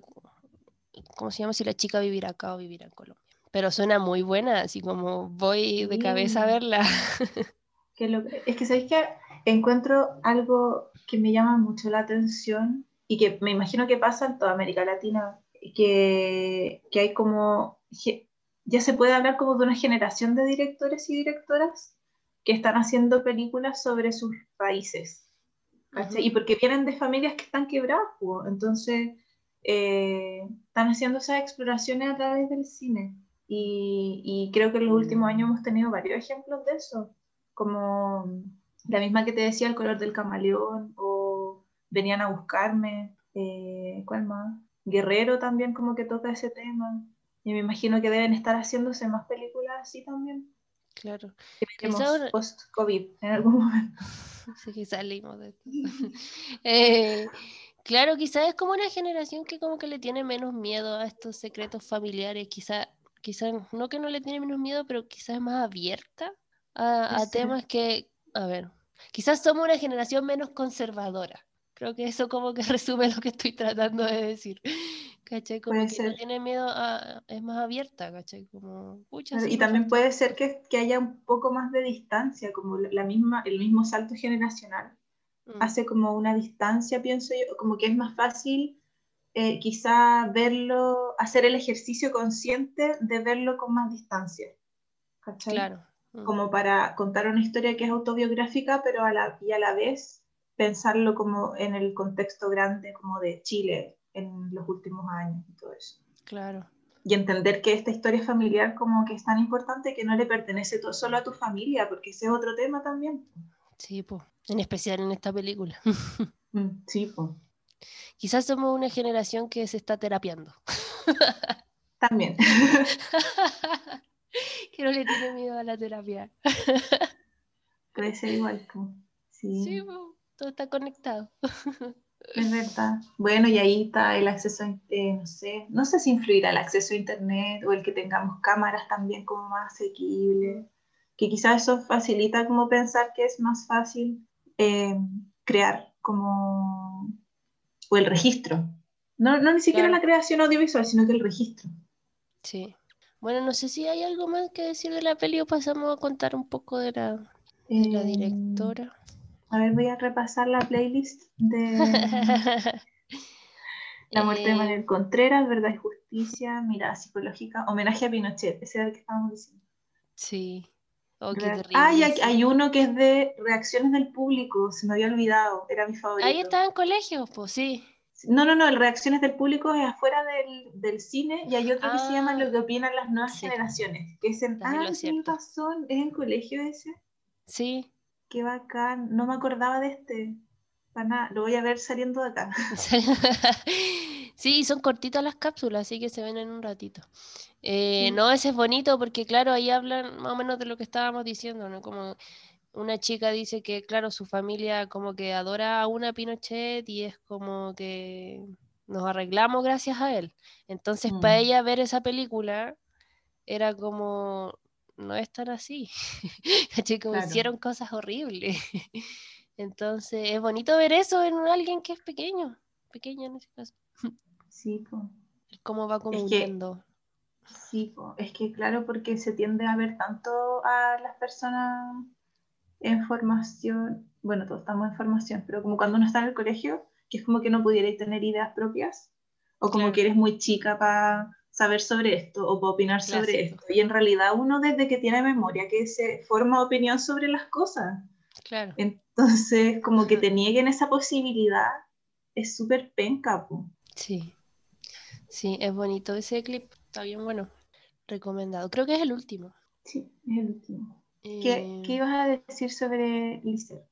¿cómo se llama? Si la chica vivirá acá o vivirá en Colombia. Pero suena muy buena, así como voy de cabeza a verla. Que lo, es que sabéis que encuentro algo que me llama mucho la atención y que me imagino que pasa en toda América Latina, que, que hay como ya se puede hablar como de una generación de directores y directoras que están haciendo películas sobre sus países. Y porque vienen de familias que están quebradas, entonces eh, están haciendo esas exploraciones a través del cine. Y, creo que en los últimos años hemos tenido varios ejemplos de eso, como la misma que te decía, El color del camaleón, o Venían a buscarme, eh, ¿cuál más? Guerrero también como que toca ese tema. Y me imagino que deben estar haciéndose más películas así también. Claro. Post-COVID en algún momento. Sí, que salimos de esto. eh, claro, quizás es como una generación que como que le tiene menos miedo a estos secretos familiares. Quizás, quizás no que no le tiene menos miedo, pero quizás es más abierta a, temas que, a ver, quizás somos una generación menos conservadora. Creo que eso como que resume lo que estoy tratando de decir. ¿Cachai? Como que no tiene miedo a, es más abierta, ¿cachai? Como, y también puede ser que, que, haya un poco más de distancia, como la misma, el mismo salto generacional. Mm. Hace como una distancia, pienso yo, como que es más fácil eh, quizá verlo, hacer el ejercicio consciente de verlo con más distancia. ¿Cachai? Claro. Mm. Como para contar una historia que es autobiográfica, pero a la, y a la vez pensarlo como en el contexto grande como de Chile en los últimos años y todo eso. Claro. Y entender que esta historia familiar como que es tan importante que no le pertenece todo, solo a tu familia, porque ese es otro tema también. Sí, pues, en especial en esta película. Mm, sí, pues. Quizás somos una generación que se está terapiando. También. que no le tiene miedo a la terapia. Ser igual. Sí, sí todo está conectado. Es verdad. Bueno, y ahí está el acceso eh, no sé, no sé si influirá el acceso a internet o el que tengamos cámaras también como más asequibles, que quizás eso facilita como pensar que es más fácil eh, crear como, o el registro. No, no ni siquiera la creación audiovisual, sino que el registro. Sí. Bueno, no sé si hay algo más que decir de la peli o pasamos a contar un poco de la, de la eh, directora. A ver, voy a repasar la playlist de La muerte de Manuel eh, Contreras, Verdad y Justicia, Mirada Psicológica, Homenaje a Pinochet, ese era el que estábamos diciendo. Sí. Oh, qué terrible, ah, y hay, uno que es de reacciones del público, se me había olvidado, era mi favorito. Ahí estaba en colegio, pues sí. No, no, no, el reacciones del público es afuera del, del cine y hay otro que se llama ah, Lo que opinan las nuevas generaciones, que es en... ah, sí, razón, ¿es en colegio ese? Sí. Qué bacán. No me acordaba de este. Para nada. Lo voy a ver saliendo de acá. sí, son cortitas las cápsulas, así que se ven en un ratito. Eh, no, ese es bonito porque, claro, ahí hablan más o menos de lo que estábamos diciendo, ¿no? Como una chica dice que, claro, su familia como que adora a una Pinochet y es como que nos arreglamos gracias a él. Entonces, para mm. ella ver esa película era como, no es tan así. Como hicieron cosas horribles. Entonces, es bonito ver eso en alguien que es pequeño, pequeño en ese caso. Sí, Cómo va como huyendo. Sí, es que claro, porque se tiende a ver tanto a las personas en formación, bueno, todos estamos en formación, pero como cuando uno está en el colegio, que es como que no pudierais tener ideas propias, o como que eres muy chica para saber sobre esto o opinar sobre esto. Y en realidad uno desde que tiene memoria que se forma opinión sobre las cosas. Claro. Entonces, como que te nieguen esa posibilidad es súper penca. Sí. Sí, es bonito ese clip. Está bien bueno. Recomendado. Creo que es el último. Sí, es el último. ¿Qué, eh, ¿Qué, ibas a decir sobre Lister?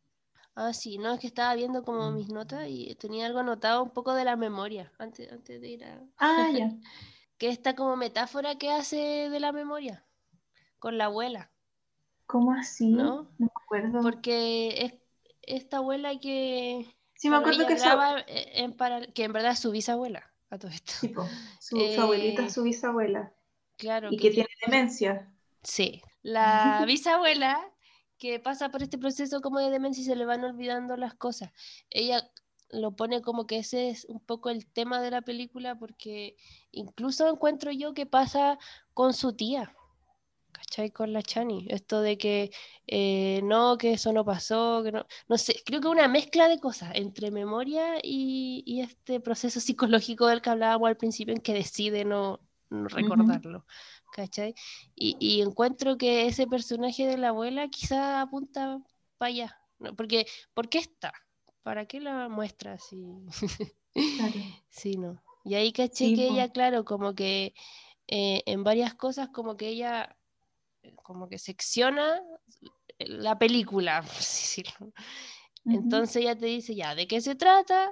Ah, sí, no, es que estaba viendo como mis notas y tenía algo anotado un poco de la memoria antes, antes de ir a... Ah, ya. que esta como metáfora que hace de la memoria con la abuela. ¿Cómo así? No, no me acuerdo. Porque es esta abuela que... Sí, me acuerdo que, en para... que en verdad es su bisabuela a todo esto. su, abuelita es su bisabuela. Claro. Y que, tiene demencia. Sí, la bisabuela que pasa por este proceso como de demencia y se le van olvidando las cosas. Ella lo pone como que ese es un poco el tema de la película porque incluso encuentro yo que pasa con su tía, ¿cachai? Con la Chani, esto de que eh, no, que eso no pasó, que no, no sé, creo que una mezcla de cosas entre memoria y, este proceso psicológico del que hablábamos al principio en que decide no, recordarlo. ¿Cachai? Y, encuentro que ese personaje de la abuela quizá apunta para allá, porque ¿por qué está? ¿Para qué la muestra así? sí, no. Y ahí caché que ella, claro, como que eh, en varias cosas, como que ella, eh, como que secciona la película, Entonces ella te dice, ya, ¿de qué se trata?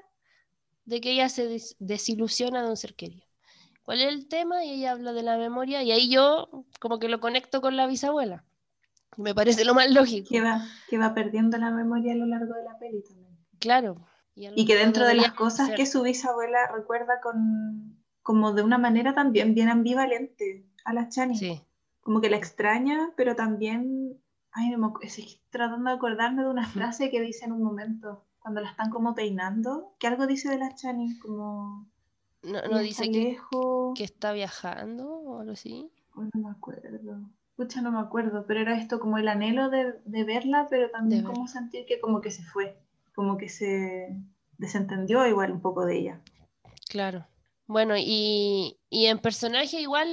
De que ella se desilusiona de un ser querido. ¿cuál es el tema? Y ella habla de la memoria y ahí yo como que lo conecto con la bisabuela. Me parece lo más lógico. Que va, que va perdiendo la memoria a lo largo de la también. Claro. Y, que dentro de las cosas que su bisabuela recuerda con como de una manera también bien ambivalente a la Chani. Sí. Como que la extraña, pero también, ay, me, estoy tratando de acordarme de una frase que dice en un momento, cuando la están como peinando, que algo dice de la Chani, como... No, no dice que, que, está viajando o algo así. no me acuerdo. Pucha, no me acuerdo, pero era esto como el anhelo de, de verla, pero también como sentir que como que se fue, como que se desentendió igual un poco de ella. Claro. Bueno, y, y en personaje igual,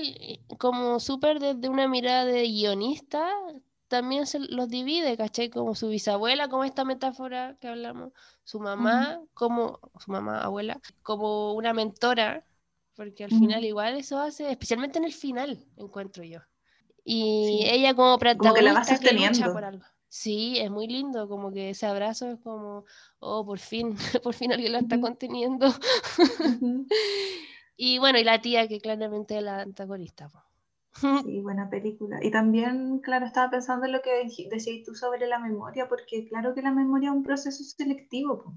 como súper desde una mirada de guionista, también se los divide, ¿cachai? Como su bisabuela, como esta metáfora que hablamos, su mamá, como su mamá, abuela, como una mentora, porque al final igual eso hace, especialmente en el final, encuentro yo. Y ella como protagonista como que, la va sosteniendo. por algo. Sí, es muy lindo, como que ese abrazo es como, oh, por fin, por fin alguien la está conteniendo. y bueno, y la tía que claramente es la antagonista. Sí, buena película. Y también, claro, estaba pensando en lo que decías tú sobre la memoria, porque claro que la memoria es un proceso selectivo.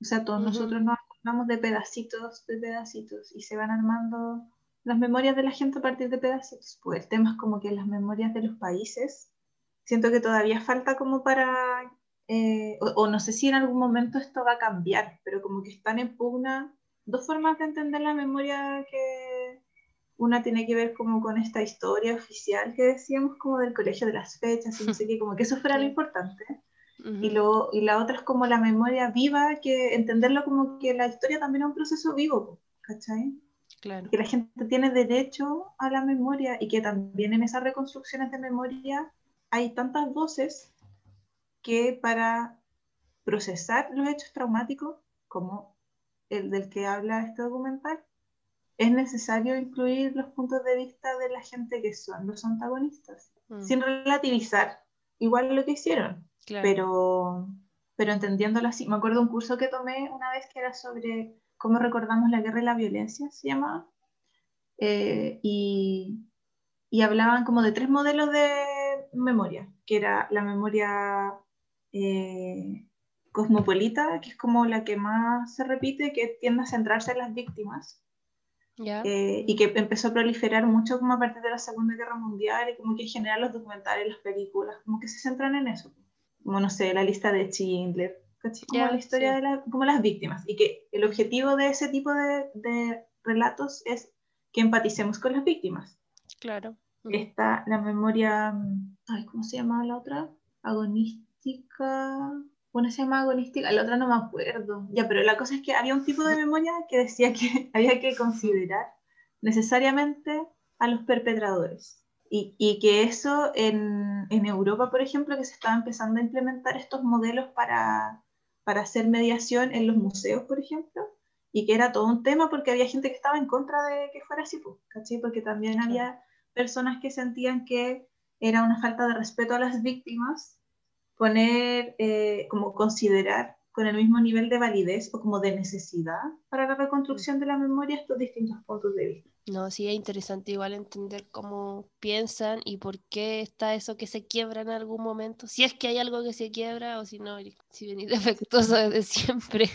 O sea, todos nosotros nos acordamos de pedacitos, de pedacitos, y se van armando las memorias de la gente a partir de pedacitos. Pues el tema es como que las memorias de los países, siento que todavía falta como para, eh, o, no sé si en algún momento esto va a cambiar, pero como que están en pugna dos formas de entender la memoria que una tiene que ver como con esta historia oficial que decíamos como del colegio de las fechas y no sé qué, como que eso fuera lo importante. y, lo, y la otra es como la memoria viva, que entenderlo como que la historia también es un proceso vivo, ¿cachai? Claro. Que la gente tiene derecho a la memoria y que también en esas reconstrucciones de memoria hay tantas voces que para procesar los hechos traumáticos, como el del que habla este documental, es necesario incluir los puntos de vista de la gente que son los antagonistas, mm. sin relativizar igual lo que hicieron, pero, pero entendiéndolo así. Me acuerdo un curso que tomé una vez que era sobre cómo recordamos la guerra y la violencia, se llamaba, eh, y, y, hablaban como de tres modelos de memoria, que era la memoria eh, cosmopolita, que es como la que más se repite, que tiende a centrarse en las víctimas, eh, y que empezó a proliferar mucho como a partir de la Segunda Guerra Mundial y como que en general los documentales, las películas, como que se centran en eso, como no sé, la lista de Schindler, como la historia de la, como las víctimas, y que el objetivo de ese tipo de, de relatos es que empaticemos con las víctimas. Claro. Está la memoria, ay, ¿cómo se llama la otra? Agonística. Una se llama agonística, la otra no me acuerdo. Ya, pero la cosa es que había un tipo de memoria que decía que había que considerar necesariamente a los perpetradores. Y, y que eso en, en, Europa, por ejemplo, que se estaba empezando a implementar estos modelos para, para hacer mediación en los museos, por ejemplo, y que era todo un tema porque había gente que estaba en contra de que fuera así, ¿cachai? Porque también había personas que sentían que era una falta de respeto a las víctimas poner, eh, como considerar con el mismo nivel de validez o como de necesidad para la reconstrucción de la memoria estos distintos puntos de vista. No, sí es interesante igual entender cómo piensan y por qué está eso que se quiebra en algún momento, si es que hay algo que se quiebra o si no, si venís defectuoso desde siempre.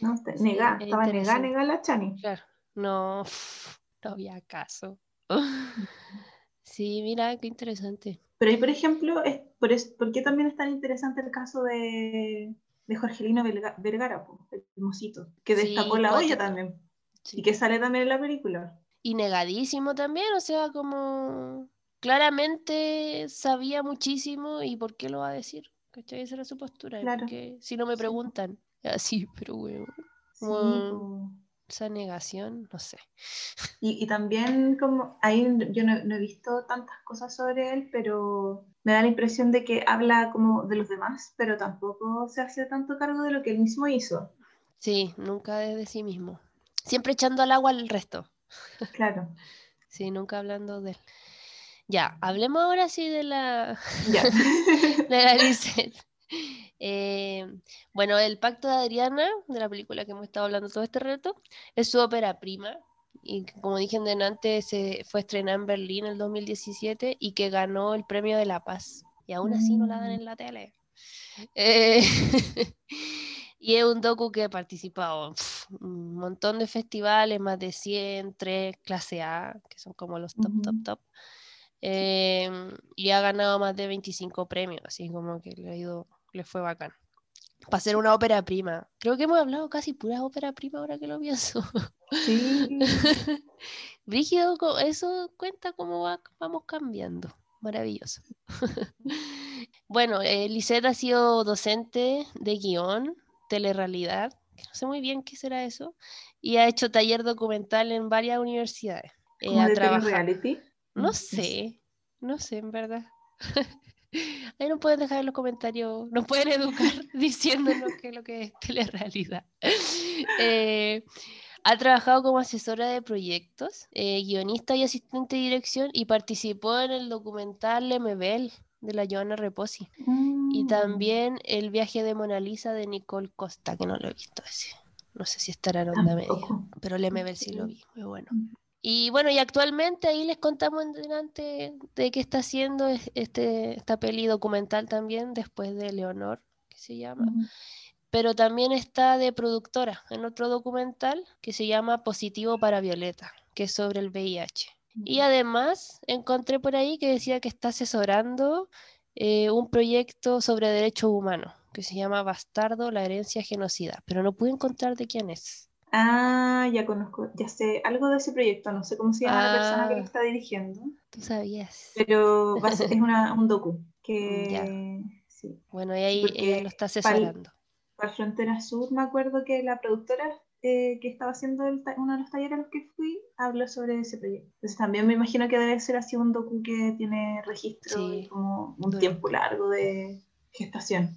No, nega, estaba negada, negada la Chani. Claro, no, no había caso. Sí, mira, qué interesante. Pero ahí, por ejemplo, es, por, ¿por qué también es tan interesante el caso de, de Jorgelino Vergara, el mosito, que destapó la olla también? Y que sale también en la película. Y negadísimo también, o sea, como claramente sabía muchísimo y ¿por qué lo va a decir? ¿Cachai? Esa era su postura. Porque si no me preguntan, así, pero bueno. Esa negación, no sé. Y, también como ahí yo no, he visto tantas cosas sobre él, pero me da la impresión de que habla como de los demás, pero tampoco se hace tanto cargo de lo que él mismo hizo. Sí, nunca desde sí mismo. Siempre echando al agua al resto. Claro. sí, nunca hablando de él. Ya, hablemos ahora sí de la, ya. de la Eh, bueno, El Pacto de Adriana, de la película que hemos estado hablando todo este reto, es su ópera prima. y como dije antes, se fue estrenada en Berlín en el 2017 y que ganó el premio de la paz. Y aún así no la dan mm. en la tele. Eh, y es un docu que ha participado en un montón de festivales, más de 100, 3 clase A, que son como los top, top, top. Em, y ha ganado más de 25 premios, así como que le ha ido, le fue bacán. Para ser una ópera prima. Creo que hemos hablado casi pura ópera prima ahora que lo pienso. Sí. Brígido, eso cuenta cómo vamos cambiando. Maravilloso. bueno, eh, Lisette ha sido docente de guion, telerrealidad, no sé muy bien qué será eso, y ha hecho taller documental en varias universidades. Eh, ¿Como de reality? No mm, sé, no sé, en verdad. Ahí nos pueden dejar en los comentarios, nos pueden educar diciéndonos qué es lo que es telerrealidad. Eh, ha trabajado como asesora de proyectos, eh, guionista y asistente de dirección y participó en el documental Lemebel de la Joana Reposi. Y mm. también el viaje de Mona Lisa de Nicole Costa, que no lo he visto ese. No sé si estará en onda media, pero Lemebel sí lo vi, muy bueno. Y bueno, y actualmente ahí les contamos delante de qué está haciendo este, esta peli documental también, después de Leonor, que se llama pero también está de productora en otro documental que se llama Positivo para Violeta, que es sobre el VIH. Y además encontré por ahí que decía que está asesorando eh, un proyecto sobre derechos humanos que se llama Bastardo, la herencia genocida, pero no pude encontrar de quién es. Ah, ya conozco, ya sé algo de ese proyecto, no sé cómo se llama la persona que lo ah. está dirigiendo. Tú sabías. Pero es una, un docu que... Sí. Bueno, y ahí ella lo está asesorando para Frontera Sur, me acuerdo que la productora eh, que estaba haciendo uno de los talleres a los que fui habló sobre ese proyecto. Entonces también me imagino que debe ser así un docu que tiene registro y como un tiempo largo de gestación.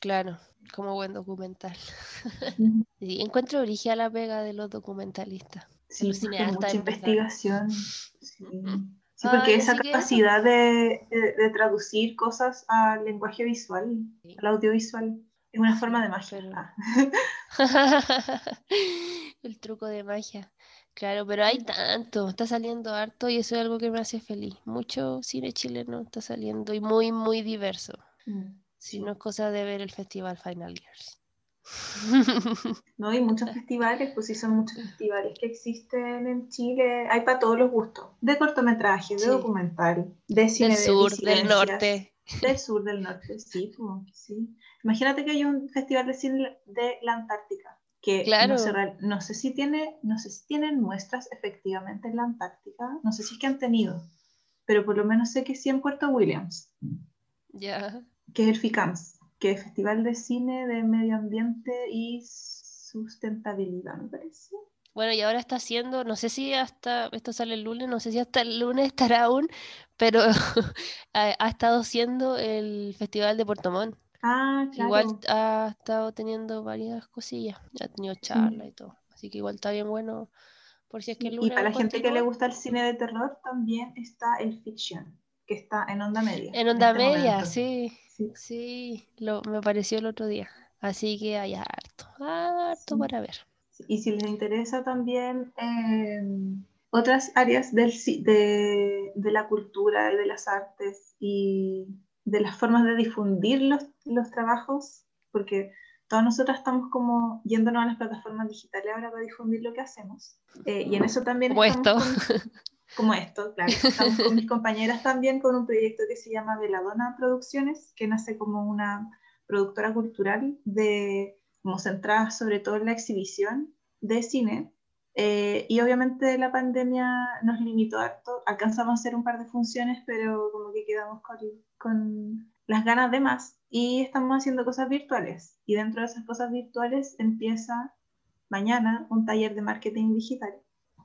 Claro, como buen documental. encuentro origen a la pega de los documentalistas. Sí, mucha investigación. Sí. porque esa capacidad de, de, traducir cosas al lenguaje visual, al audiovisual, es una forma de magia. el truco de magia. Claro, pero hay tanto, está saliendo harto y eso es algo que me hace feliz. Mucho cine chileno está saliendo y muy, muy diverso. Mm, si no es cosa de ver el festival Final Years. No, hay muchos festivales, pues sí son muchos festivales que existen en Chile. Hay para todos los gustos, de cortometraje, de documental, de cine del sur, del norte. Del sur, del norte, sí, como sí. Imagínate que hay un festival de cine de la Antártica, que no, sé, si tiene, no sé si tienen muestras efectivamente en la Antártica, no sé si es que han tenido, pero por lo menos sé que sí en Puerto Williams. Ya. Que es el FICAMS, que es Festival de Cine de Medio Ambiente y Sustentabilidad, me parece. Bueno, y ahora está haciendo, no sé si hasta, esto sale el lunes, no sé si hasta el lunes estará aún, pero ha, ha, estado haciendo el Festival de Puerto Montt. Ah, igual ha estado teniendo varias cosillas, ha tenido charla y todo. Así que igual está bien bueno por si es que el lunes Y para la gente que le gusta el cine de terror también está el fiction, que está en onda media. En onda este media, sí. Sí, lo, me pareció el otro día. Así que hay harto, harto para ver. Y si les interesa también em, otras áreas del, de, de la cultura y de las artes y de las formas de difundir los, los trabajos, porque todas nosotras estamos como yéndonos a las plataformas digitales ahora para difundir lo que hacemos. Eh, y en eso también... Como esto. como esto, claro. Estamos con mis compañeras también con un proyecto que se llama Veladona Producciones, que nace como una productora cultural de, como centrada sobre todo en la exhibición de cine. Eh, y obviamente la pandemia nos limitó harto. Alcanzamos a hacer un par de funciones, pero como que quedamos con con las ganas de más y estamos haciendo cosas virtuales. Y dentro de esas cosas virtuales empieza mañana un taller de marketing digital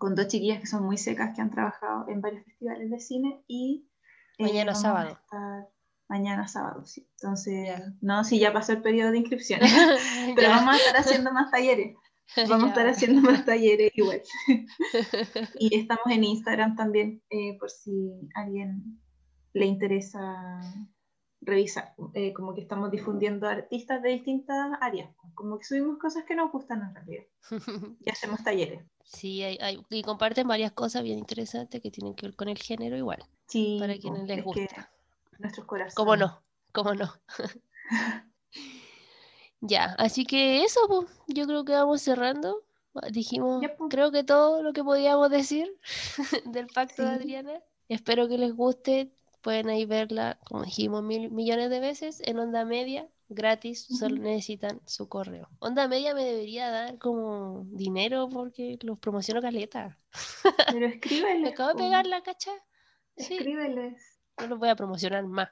con dos chiquillas que son muy secas que han trabajado en varios festivales de cine y eh, mañana sábado. mañana sábado, sí. Entonces, no, si ya pasó el periodo de inscripciones, pero vamos a estar haciendo más talleres. Vamos a estar haciendo más talleres igual. y estamos en Instagram también, eh, por si alguien le interesa revisar, eh, como que estamos difundiendo artistas de distintas áreas, como que subimos cosas que nos gustan en realidad y hacemos talleres. Sí, hay, hay- y comparten varias cosas bien interesantes que tienen que ver con el género igual, Sí, para po, quienes les gusta. nuestros corazones. ¿Cómo no? ¿Cómo no? Ya, así que eso, pues, yo creo que vamos cerrando. Dijimos, Ya, pues. creo que todo lo que podíamos decir del pacto de. Adriana. Espero que les guste. Pueden ahí verla, como dijimos mil millones de veces, en onda media, gratis, solo necesitan su correo. Onda media me debería dar como dinero porque los promociono caleta. Pero Me escríbeles. acabo de pegar la cacha. Sí, Escríbeles. no los voy a promocionar más.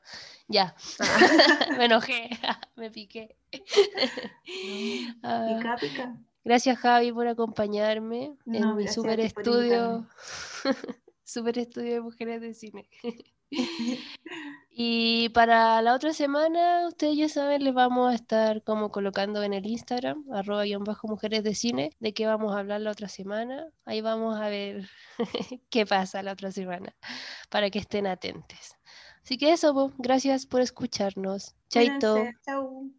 Ya, me enojé, me piqué. Ah, Pica, pica. Gracias Javi por acompañarme en mi super estudio, super estudio de mujeres de cine. Y para la otra semana, ustedes ya saben, les vamos a estar como colocando en el Instagram, arroba guion bajo mujeres de cine, de qué vamos a hablar la otra semana. Ahí vamos a ver qué pasa la otra semana, para que estén atentos. Así que eso, gracias por escucharnos. Chaito. Chau.